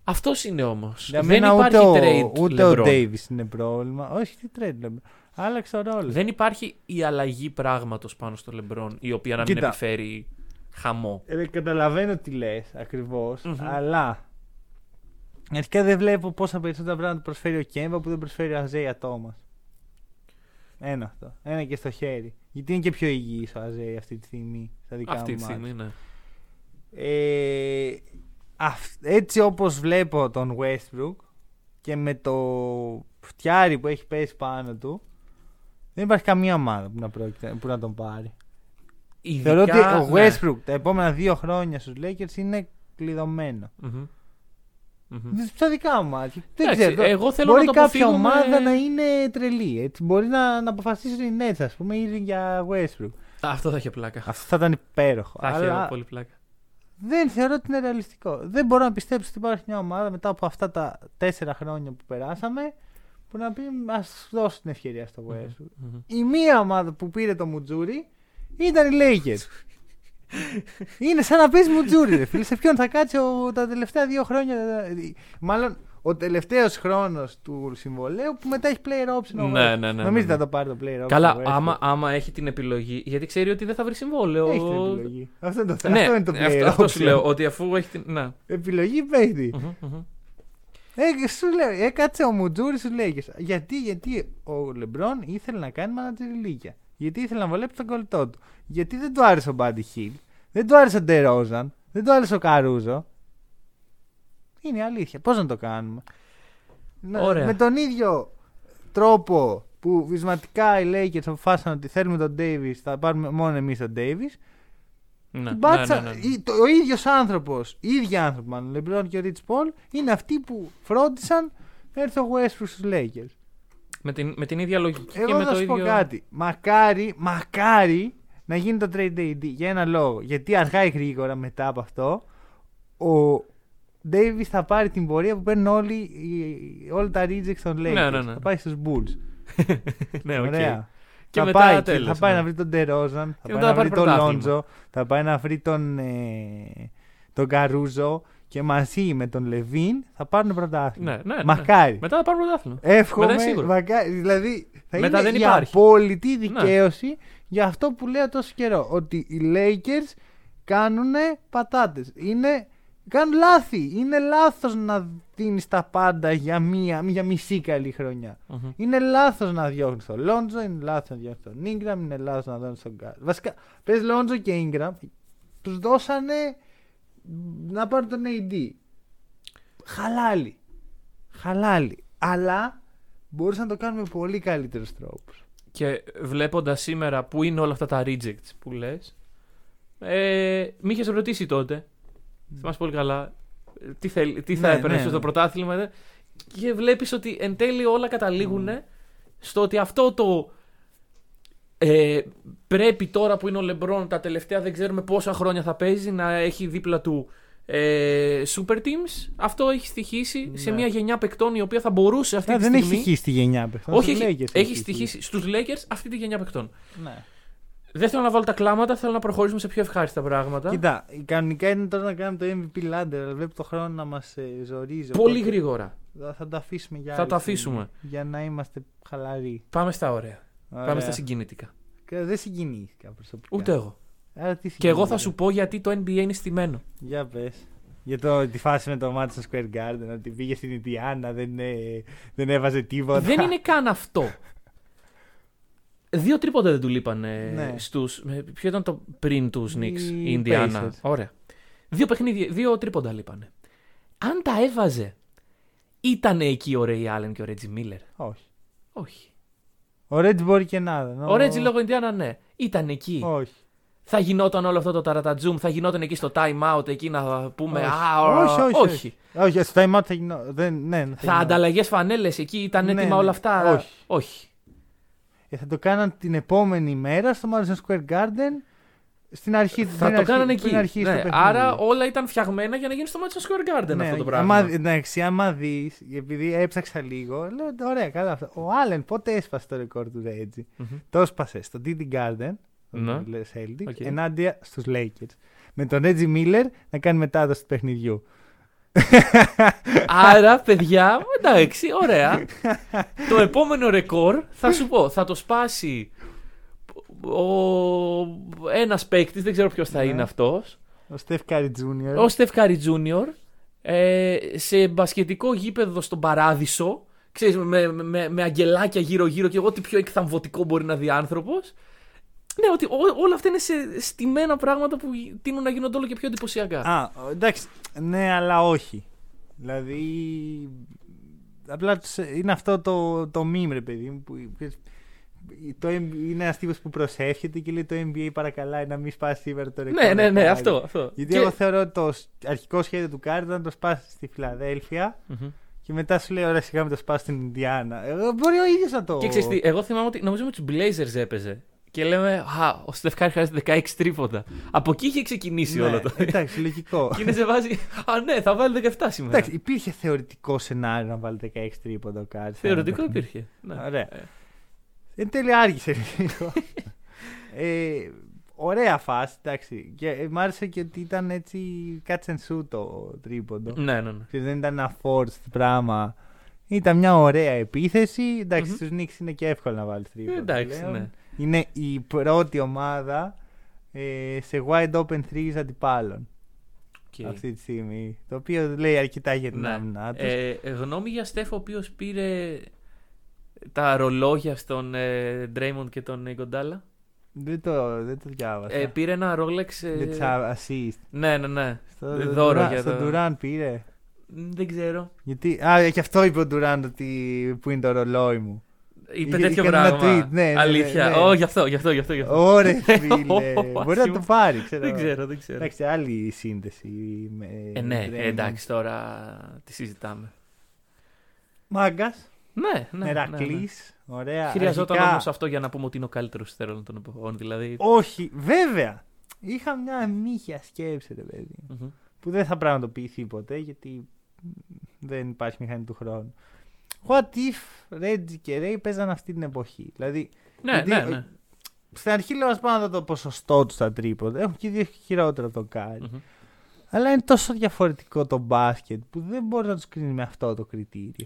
Αυτός είναι όμως. Για Δεν μένα υπάρχει ούτε, trade ο, ούτε ο LeBron. Ντέιβι είναι πρόβλημα. Όχι, τι trade Λεμπρόν. Άλλαξε ο ρόλο. Δεν υπάρχει η αλλαγή πράγματος πάνω στο Λεμπρόν η οποία να μην Κοίτα. επιφέρει χαμό. Ε, καταλαβαίνω τι λες ακριβώς, Μμμ. αλλά. Αρχικά δεν βλέπω πόσα περισσότερα πράγματα προσφέρει ο Κέμπα που δεν προσφέρει ο Αζέια Τόμα. Ένα αυτό. Ένα και στο χέρι. Γιατί είναι και πιο υγιής ο Αζέια αυτή τη στιγμή. Στα δικά Αυτή μου τη μάτια. στιγμή, ναι. Ε, αυ- έτσι όπως βλέπω τον Westbrook και με το φτιάρι που έχει πέσει πάνω του δεν υπάρχει καμία ομάδα που να, πρόκειται, που να τον πάρει. Ειδικά, Θεωρώ ότι ο ναι. Westbrook τα επόμενα δύο χρόνια στους Lakers είναι κλειδωμένο. Μμμ. Μμμ. Στα δικά μου μάτια. Δεν Εντάξει, ξέρω. εγώ θέλω μπορεί να το κάποια αποφύγουμε- ομάδα να είναι τρελή. Έτσι. Μπορεί να, να αποφασίσουν οι Nets, ας πούμε, ή για Westbrook. Αυτό θα είχε πλάκα. Αυτό θα ήταν υπέροχο. Θα είχε Αλλά πολύ πλάκα. δεν θεωρώ ότι είναι ρεαλιστικό. Δεν μπορώ να πιστέψω ότι υπάρχει μια ομάδα μετά από αυτά τα τέσσερα χρόνια που περάσαμε που να πει ας δώσω την ευκαιρία στο Westbrook. Μμμ. Η μία ομάδα που πήρε το Μουτζούρι ήταν οι Lakers. είναι σαν να πεις Μουτζούρι, ρε φίλε. Σε ποιον θα κάτσει ο, τα τελευταία δύο χρόνια. Μάλλον ο τελευταίος χρόνος του συμβολέου που μετά έχει player option. ο Ναι, Westbrook. ναι, ναι, Νομίζετε ναι, θα το πάρει το player option. Καλά, ο Westbrook. άμα, άμα έχει την επιλογή. Γιατί ξέρει ότι δεν θα βρει συμβόλαιο. Έχει την επιλογή. Αυτό είναι το, Ναι, αυτό είναι το player αυτό, αυτό option. σου λέω. Ότι αφού έχει την. Ναι. Επιλογή παίχτη. Μμμ, μμμ. Ε, σου λέω, έκατσε ο Μουτζούρη σου λέει. Γιατί, γιατί ο Λεμπρόν ήθελε να κάνει μανατζεριλίκια. Γιατί ήθελε να βολέψει τον κολλητό του. Γιατί δεν του άρεσε ο Μπάντι Χιλ. Δεν του άρεσε ο Ντερόζαν. Δεν του άρεσε ο Καρούζο. Είναι η αλήθεια. Πώς να το κάνουμε; Να- Ωραία. Με τον ίδιο τρόπο που βυσματικά οι Lakers αποφάσισαν ότι θέλουμε τον Davis, θα πάρουμε μόνο εμείς τον Davis. Ναι, Οι ναι, Bucks, ναι, ναι, ναι. η- το- ο ίδιος άνθρωπος, οι ίδιοι άνθρωποι, μάλλον, ο LeBron και ο Rich Paul, είναι αυτοί που φρόντισαν να έρθει ο Westbrook στου Lakers. Με, την, με την ίδια λογική και Εγώ με θα το σου ίδιο. πω κάτι. Μακάρι, μακάρι να γίνει το trade AD για ένα λόγο. Γιατί αργά ή γρήγορα μετά από αυτό, ο Davis θα πάρει την πορεία που παίρνουν όλοι, οι- όλα τα rejects των Lakers. Ναι, ναι, ναι. Θα πάει στους Bulls. ναι, οκ. Ωραία. Και θα μετά πάει, τέλος, θα πάει ναι. να βρει τον Ντερόζαν, θα Και πάει μετά να θα βρει πάρει τον πρωτάθλημα. Λόντζο, θα πάει να βρει τον, ε, τον Καρούζο και μαζί με τον Λεβίν θα πάρουν πρωτάθλημα. Ναι, ναι, ναι. Μακάρι. Μετά θα πάρουν πρωτάθλημα. Εύχομαι, Μετά είναι σίγουρο. μακάρι, δηλαδή θα Μετά είναι δεν η υπάρχει. απόλυτη δικαίωση για αυτό που λέω τόσο καιρό. Ότι οι Lakers κάνουν πατάτες. Είναι, κάνουν λάθη. Είναι λάθος να δίνεις τα πάντα για, μία, για μισή καλή χρονιά. Μμμ. Είναι λάθος να διώχνεις τον Λόντζο, είναι λάθος να διώχνεις τον Ingram, είναι λάθος να διώχνει τον Γκάρ. Βασικά, πες Λόντζο και Ingram, τους δώσανε να πάρουν τον AD. Χαλάλι. Χαλάλι. Αλλά μπορούσαν να το κάνουμε με πολύ καλύτερους τρόπους. Και βλέποντας σήμερα που είναι όλα αυτά τα rejects που λες, ε, με είχες ρωτήσει τότε. Θυμάσαι πολύ καλά. ε, Τι, θέλ, τι θα Ναι, έπαιρνες ναι, στο ναι. πρωτάθλημα. δε. Και βλέπεις ότι εν τέλει όλα καταλήγουν στο ότι αυτό το. Ε, πρέπει τώρα που είναι ο Λεμπρόν τα τελευταία δεν ξέρουμε πόσα χρόνια θα παίζει να έχει δίπλα του ε, super teams. Αυτό έχει στοιχήσει σε Ναι. μια γενιά παικτών η οποία θα μπορούσε αυτή τη δεν στιγμή. έχει στοιχήσει τη γενιά παιχτών. Όχι, στους έχει, Lakers έχει στοιχήσει στους Lakers αυτή τη γενιά παικτών. Ναι. Δεν θέλω να βάλω τα κλάματα, θέλω να προχωρήσουμε σε πιο ευχάριστα πράγματα. Κοίτα, κανονικά είναι τώρα να κάνουμε το MVP ladder, αλλά βλέπω το χρόνο να μας ζορίζει. Πολύ οπότε γρήγορα. Θα το αφήσουμε για Θα άλλη το στιγμή, αφήσουμε. Για να είμαστε χαλαροί. Πάμε στα ωραία. Ωραία. Πάμε στα συγκινητικά. Και Δεν συγκινήθηκα προσωπικά. Ούτε εγώ. Άρα τι Και εγώ θα συγκινήθηκε; σου πω γιατί το NBA είναι στημένο. Για πες. Για το, τη φάση με το Madison Square Garden, ότι πήγε στην Ινδιάνα, δεν, ε, δεν έβαζε τίποτα. Δεν είναι καν αυτό. Δύο τρίποντα δεν του λείπανε Ναι. στους... με- Ποιο ήταν το πριν τους Οι Knicks, η Ινδιάνα. Pacers. Ωραία. Δύο παιχνίδια, δύο τρίποντα λείπανε. Αν τα έβαζε, ήταν εκεί ο Ray Allen και ο Reggie Miller; Όχι. Όχι. Ο Ρέτζ μπορεί και να. δεν. Ο Reggie λόγω Ινδιάνα, ναι. Ήταν εκεί. Όχι. Θα γινόταν όλο αυτό το ταρατατζούμ, θα γινόταν εκεί στο time out, εκεί να πούμε. Όχι. Α, όχι, όχι, όχι. όχι. Όχι, στο time out θα γινό. Δεν, ναι, θα Θα γινό. ανταλλαγές φανέλες εκεί, ήταν Ναι, έτοιμα ναι. όλα αυτά. Όχι. όχι. Ε, θα το κάναν την επόμενη μέρα στο Madison Square Garden στην αρχή Θα πριν το αρχί- κάνανε πριν εκεί. αρχίσει το Ναι, παιχνίδι. άρα όλα ήταν φτιαγμένα για να γίνει στο Madison Square Garden Ναι, αυτό το πράγμα. Άμα, εντάξει, άμα δεις, επειδή έψαξα λίγο, λέω ωραία, καλά αυτό. Ο Άλεν πότε έσπασε το ρεκόρ του Ρέτζι; Μμμ. Το έσπασε στο TD Garden, Ναι. το Celtics, OK. ενάντια στους Lakers. Με τον Ρέτζι Μίλλερ να κάνει μετάδοση του παιχνιδιού. Άρα, παιδιά, εντάξει, ωραία. το επόμενο ρεκόρ θα σου πω, θα το σπάσει ο... ένας παίκτης, δεν ξέρω ποιος θα Ναι. είναι αυτός. Ο Στεφ Κάρι Τζούνιορ. Ο Στεφ Κάρι Τζούνιορ ε, σε μπασκετικό γήπεδο στον Παράδεισο. Ξέρεις, με, με, με αγγελάκια γύρω-γύρω και εγώ τι πιο εκθαμβωτικό μπορεί να δει άνθρωπος. Ναι, ότι ό- όλα αυτά είναι σε στημένα πράγματα που τείνουν να γίνονται όλο και πιο εντυπωσιακά. Α, εντάξει. Ναι, αλλά όχι. Δηλαδή. Απλά τους- είναι αυτό το, το meme, ρε παιδί μου. Που, το, NBA είναι ένας τύπος που προσεύχεται και λέει το NBA παρακαλάει να μην σπάσει σήμερα το ρεκόρ. ναι, ναι, ναι, Κάρι. αυτό. αυτό. Γιατί Και- εγώ θεωρώ ότι το σ- αρχικό σχέδιο του Κάρι ήταν να το σπάσει στη Φιλαδέλφια Μμμ. και μετά σου λέει: Ωραία, σιγά με το σπάσει στην Ινδιάνα. Εγώ, μπορεί ο ίδιος να το. Και ξέρεις τι, εγώ θυμάμαι ότι νομίζω με τους Blazers έπαιζε. Και λέμε, Α, ο Στεφ Κάρι χρειάζεται 16 τρίποντα. Από εκεί είχε ξεκινήσει Ναι, όλο το. Εντάξει, λογικό. και είναι σε βάση. Α, ναι, θα βάλει 17 σήμερα. Εντάξει, υπήρχε θεωρητικό σενάριο να βάλει 16 τρίποντα ο Κάρι. σε ένα Θεωρητικό παιχνίδι. υπήρχε. Ναι. Ωραία. Ε, Εν τέλει άργησε λίγο. ε, ωραία φάση, εντάξει. Και ε, μ' άρεσε και ότι ήταν έτσι catch and shoot το τρίποντο. Ναι, ναι, ναι. Και δεν ήταν ένα forced πράγμα. Ήταν μια ωραία επίθεση. Εντάξει, Μμμ. στους Knicks είναι και εύκολο να βάλεις τρίποντο. Εντάξει, πλέον. ναι. Είναι η πρώτη ομάδα ε, σε wide open threes αντιπάλων Οκ. αυτή τη στιγμή. Το οποίο λέει αρκετά για την Ναι. άμυνά τους. Ε, γνώμη για Στέφο, ο οποίος πήρε τα ρολόγια στον ε, Draymond και τον Ιγκουοντάλα; Δεν, το, δεν το διάβασα. Ε, πήρε ένα Rolex. ε, Για τις a- assist. Ναι, ναι, ναι. Στο, δώρο Durant- για στο το- Durant πήρε. Μ, Δεν ξέρω. Γιατί, α, και αυτό είπε ο Durant ότι που είναι το ρολόι μου. Είπε Είχε- τέτοιο είχε ένα πράγμα. tweet, ναι, ναι, ναι, Αλήθεια. ναι. Ω, γι' αυτό, γι' αυτό, γι' αυτό. Γι αυτό. Ωρε φίλε. Ω, Μπορεί να το άσχημο. πάρει, ξέρω. Δεν ξέρω, δεν ξέρω. Εντάξει, άλλη σύνδεση. Με Ε, ναι, Draymond. εντάξει, τώρα τη συζητάμε. Μάγκας, Ναι, ναι. ναι, ναι. Μερακλή. Ωραία. Χρειαζόταν Αρχικά- όμως αυτό για να πούμε ότι είναι ο καλύτερος στέρων των εποχών. Δηλαδή. Όχι, βέβαια. Είχα μια μύχια σκέψη, ρε παιδί. Μμμ. Που δεν θα πραγματοποιηθεί ποτέ γιατί δεν υπάρχει μηχανή του χρόνου. What if Reggie και Ray παίζαν αυτή την εποχή; Δηλαδή, Ναι, Γιατί, ναι, ε, ναι. στην αρχή λέω ας πάμε να δω το ποσοστό του στα τρίποντα. Έχουν και δύο χειρότερα από τον Κάρι. Μμμ. Αλλά είναι τόσο διαφορετικό το μπάσκετ που δεν μπορεί να τους κρίνει με αυτό το κριτήριο.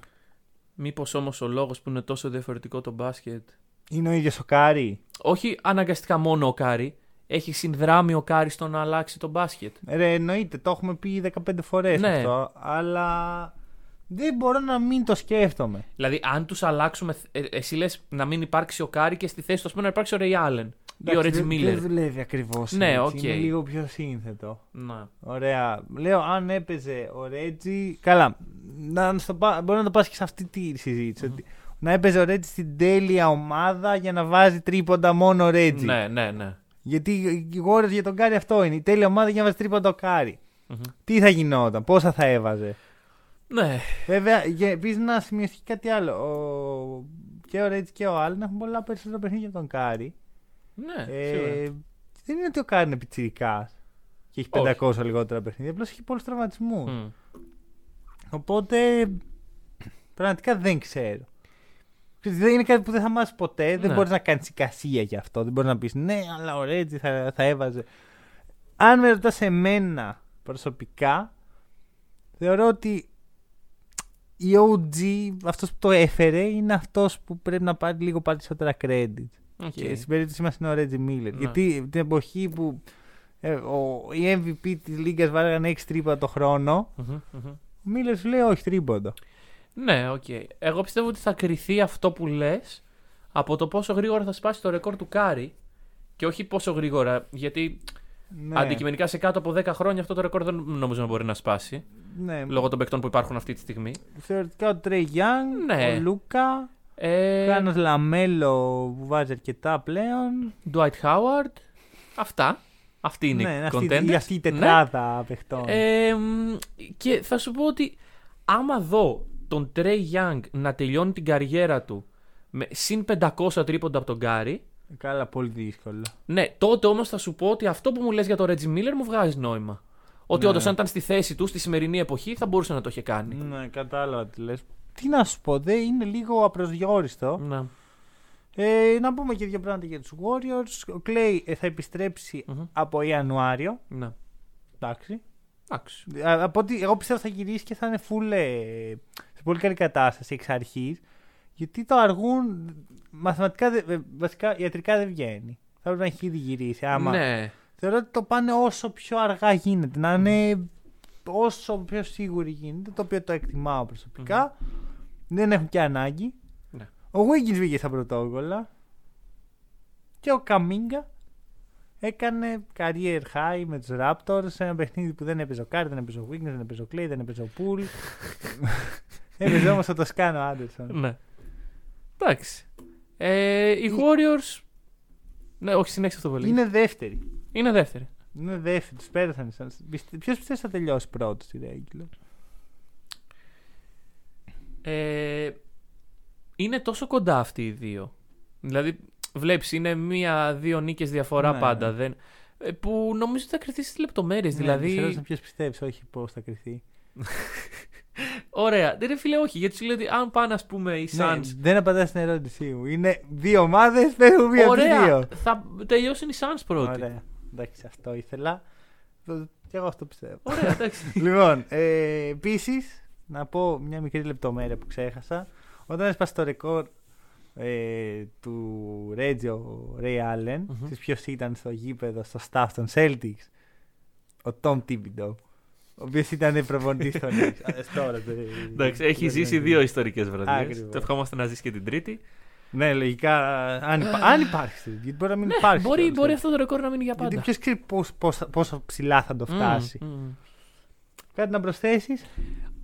Μήπως όμως ο λόγος που είναι τόσο διαφορετικό το μπάσκετ; Είναι ο ίδιος ο Κάρι. Όχι αναγκαστικά μόνο ο Κάρι. Έχει συνδράμει ο Κάρι στο να αλλάξει το μπάσκετ. Ρε, εννοείται, το έχουμε πει 15 φορές Ναι. αυτό. Αλλά δεν μπορώ να μην το σκέφτομαι. Δηλαδή, αν τους αλλάξουμε. ε, εσύ λες να μην υπάρξει ο Κάρι και στη θέση του, ας πούμε, να υπάρξει ο Ρέι Άλεν ή ο Εντάξει, Ρέτζι δεν- Μίλλερ. Δεν δουλεύει ακριβώς. Ναι, οκ. Είναι λίγο πιο σύνθετο. Να. Ωραία. Λέω, αν έπαιζε ο Ρέτζι. Καλά. Να στο πά... Μπορεί να το πας και σε αυτή τη συζητηση ότι να έπαιζε ο Ρέτζι στην τέλεια ομάδα για να βάζει τρίποντα μόνο ο Ρέτζι. Ναι, ναι, ναι. Γιατί οι Warriors για τον Κάρι αυτό είναι. Η τέλεια ομάδα για να βάζει τρίποντα ο Κάρι. Μμμ. Τι θα γινόταν, πόσα θα έβαζε. Ναι. Βέβαια, επίσης να σημειωθεί κάτι άλλο. Ο... Και ο Ρέτζι και ο Άλεν έχουν πολλά περισσότερα παιχνίδια από τον Κάρι. Ναι, Ε, σίγουρα. δεν είναι ότι ο Κάρι είναι πιτσιρικάς και έχει Όχι. 500 λιγότερα παιχνίδια. Απλώς έχει πολλούς τραυματισμούς. Μμ. Οπότε πραγματικά δεν ξέρω. Ξέρεις, Δεν είναι κάτι που δεν θα μάθεις ποτέ. Δεν Ναι. μπορείς να κάνεις εικασία γι' αυτό. Δεν μπορείς να πεις ναι, αλλά ο Ρέτζι θα, θα έβαζε. Αν με ρωτάς εμένα προσωπικά, θεωρώ ότι η OG, αυτός που το έφερε, είναι αυτός που πρέπει να πάρει λίγο περισσότερα credit. OK. Και στην περίπτωση μας είναι ο Ρέτζι Μίλλερ. Ναι. Γιατί την εποχή που ε, ο, οι MVP της Λίγκας βάραγαν 6 τρίπα το χρόνο, Μμμ, μμμ. ο Μίλλερ σου λέει όχι τρίποντο. Ναι, οκ. Εγώ πιστεύω ότι θα κριθεί αυτό που λες από το πόσο γρήγορα θα σπάσει το ρεκόρ του Κάρι. Και όχι πόσο γρήγορα, γιατί Ναι. αντικειμενικά σε κάτω από 10 χρόνια αυτό το ρεκόρ δεν νομίζω να μπορεί να σπάσει. Ναι. Λόγω των παικτών που υπάρχουν αυτή τη στιγμή. Θεωρητικά ο Τρέι Γιάνγκ, Ναι. ο Λούκα, Ε, κάνας Λαμέλο που βάζει αρκετά πλέον. Dwight Howard. Αυτά. Αυτή είναι ναι, η αυτή, contenders. η, αυτή η Ναι. τετράδα παιχτών. Ε, μ, και θα σου πω ότι άμα δω τον Trey Young να τελειώνει την καριέρα του με συν 500 τρίποντα από τον Γκάρι, Καλά, πολύ δύσκολο. ναι, τότε όμως θα σου πω ότι αυτό που μου λες για τον Reggie Miller μου βγάζει νόημα. Ότι Ναι. όντως αν ήταν στη θέση του στη σημερινή εποχή θα μπορούσε να το είχε κάνει. Ναι, κατάλαβα τι λες. Τι να σου πω, δεν είναι λίγο απροσδιόριστο. Να. Ε, να πούμε και δύο πράγματα για τους Warriors. Ο Clay ε, θα επιστρέψει Μμμ. από Ιανουάριο. Να. Εντάξει. Εντάξει. Α, Από ό,τι εγώ πιστεύω θα γυρίσει και θα είναι full ε, σε πολύ καλή κατάσταση εξ αρχής. Γιατί το αργούν. Μαθηματικά, δεν- ε, βασικά ιατρικά δεν βγαίνει. Θα πρέπει να έχει ήδη γυρίσει. Άμα. Ναι. Θεωρώ ότι το πάνε όσο πιο αργά γίνεται. Να είναι όσο πιο σίγουροι γίνεται. Το οποίο το εκτιμάω προσωπικά. Δεν έχουν και ανάγκη. Ναι. Ο Wiggins βγήκε στα πρωτόκολλα. Και ο Καμίγκα έκανε career high με τους Raptors σε ένα παιχνίδι που δεν έπαιζε ο Κάρ, δεν έπαιζε ο Wiggins, δεν έπαιζε ο Clay, δεν έπαιζε ο Pool. έπαιζε όμως ο Τοσκάνο Άντερσον. Ναι. Εντάξει. Ε, οι Warriors. Ναι, όχι, συνέχισε αυτό πολύ. Είναι δεύτερη. Είναι δεύτερη. Είναι δεύτερη. Τους πέρασαν. Ποιος πιστεύει θα τελειώσει πρώτος στη regular. Ε, είναι τόσο κοντά αυτοί οι δύο. Δηλαδή, βλέπεις, είναι μία-δύο νίκες διαφορά Ναι. πάντα. Δεν, ε, που νομίζω ότι θα κρυθεί στις λεπτομέρειες. δηλαδή, Ναι, ποιος πιστεύεις, όχι πώς θα κρυθεί. Ωραία. Δεν ρε φίλε, όχι. Γιατί σου λέω ότι αν πάνε, ας πούμε, οι Ναι, Suns. δεν απαντάς στην ερώτησή μου. Είναι δύο ομάδες, παίρνουν μία από τις Ωραία. δύο. Θα τελειώσουν οι Suns πρώτοι. Ωραία. Εντάξει, αυτό ήθελα. Το- Και εγώ αυτό πιστεύω. Ωραία, εντάξει. λοιπόν, ε, επίσης, να πω μια μικρή λεπτομέρεια που ξέχασα. Όταν έσπασε το ρεκόρ ε, του Ρέτζιο Ray Allen, Μμμ. mm ποιος ήταν στο γήπεδο, στο staff των Celtics, ο Tom Thibodeau. Ο οποίος ήταν προπονητής των Knicks. Α, τώρα, το- Εντάξει, έχει το- ζήσει δύο ιστορικές βραδιές. Ακριβώς. Το ευχόμαστε να ζήσει και την τρίτη. Ναι, λογικά. Αν, υπά- αν υπάρχει. Γιατί μπορεί να μην Ναι, υπάρχει. μπορεί, κιόλας, μπορεί ε. αυτό το ρεκόρ να μείνει για πάντα. Γιατί ποιος ξέρει πώς, πώς, πόσο ψηλά θα το φτάσει. Μμμ, μμμ. Κάτι να προσθέσεις;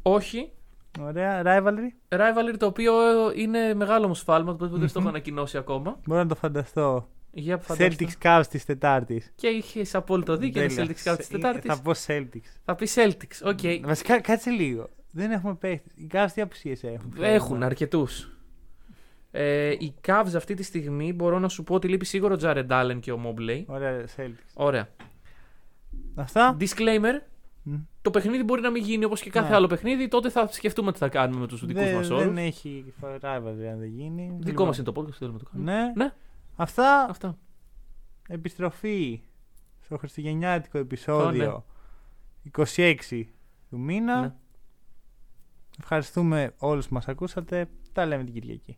Όχι. Ωραία. Rivalry; Rivalry το οποίο είναι μεγάλο μου σφάλμα, το οποίο δεν στο έχω Μμμ. ανακοινώσει ακόμα. Μπορώ να το φανταστώ. Για φανταστώ. Celtics Cavs της Τετάρτης. Και είχες απόλυτο δίκιο. Είναι Celtics Cavs της Τετάρτη. Θα πω Celtics. Θα πεις Celtics. OK. Βασικά, κάτσε λίγο. Δεν έχουμε παίχτες. Οι Cavs τι απουσίες έχουν. Έχουν αρκετούς. Ε, οι Cavs αυτή τη στιγμή μπορώ να σου πω ότι λείπει σίγουρα ο Jared Allen και ο Mobley. Ωραία, Celtics. Ωραία. Αυτά. Disclaimer. Μμ. Το παιχνίδι μπορεί να μην γίνει όπως και κάθε Ναι. άλλο παιχνίδι. Τότε θα σκεφτούμε τι θα κάνουμε με τους δικούς Δεν, μας δεν όρους. έχει rivalry αν δεν γίνει. Δικό Λοιπόν, μας είναι το podcast, θέλουμε να το κάνουμε. Ναι. Ναι. Αυτά. Αυτά. Επιστροφή στο χριστουγεννιάτικο επεισόδιο 26 του μήνα. Ναι. Ευχαριστούμε όλους που μας ακούσατε. Τα λέμε την Κυριακή.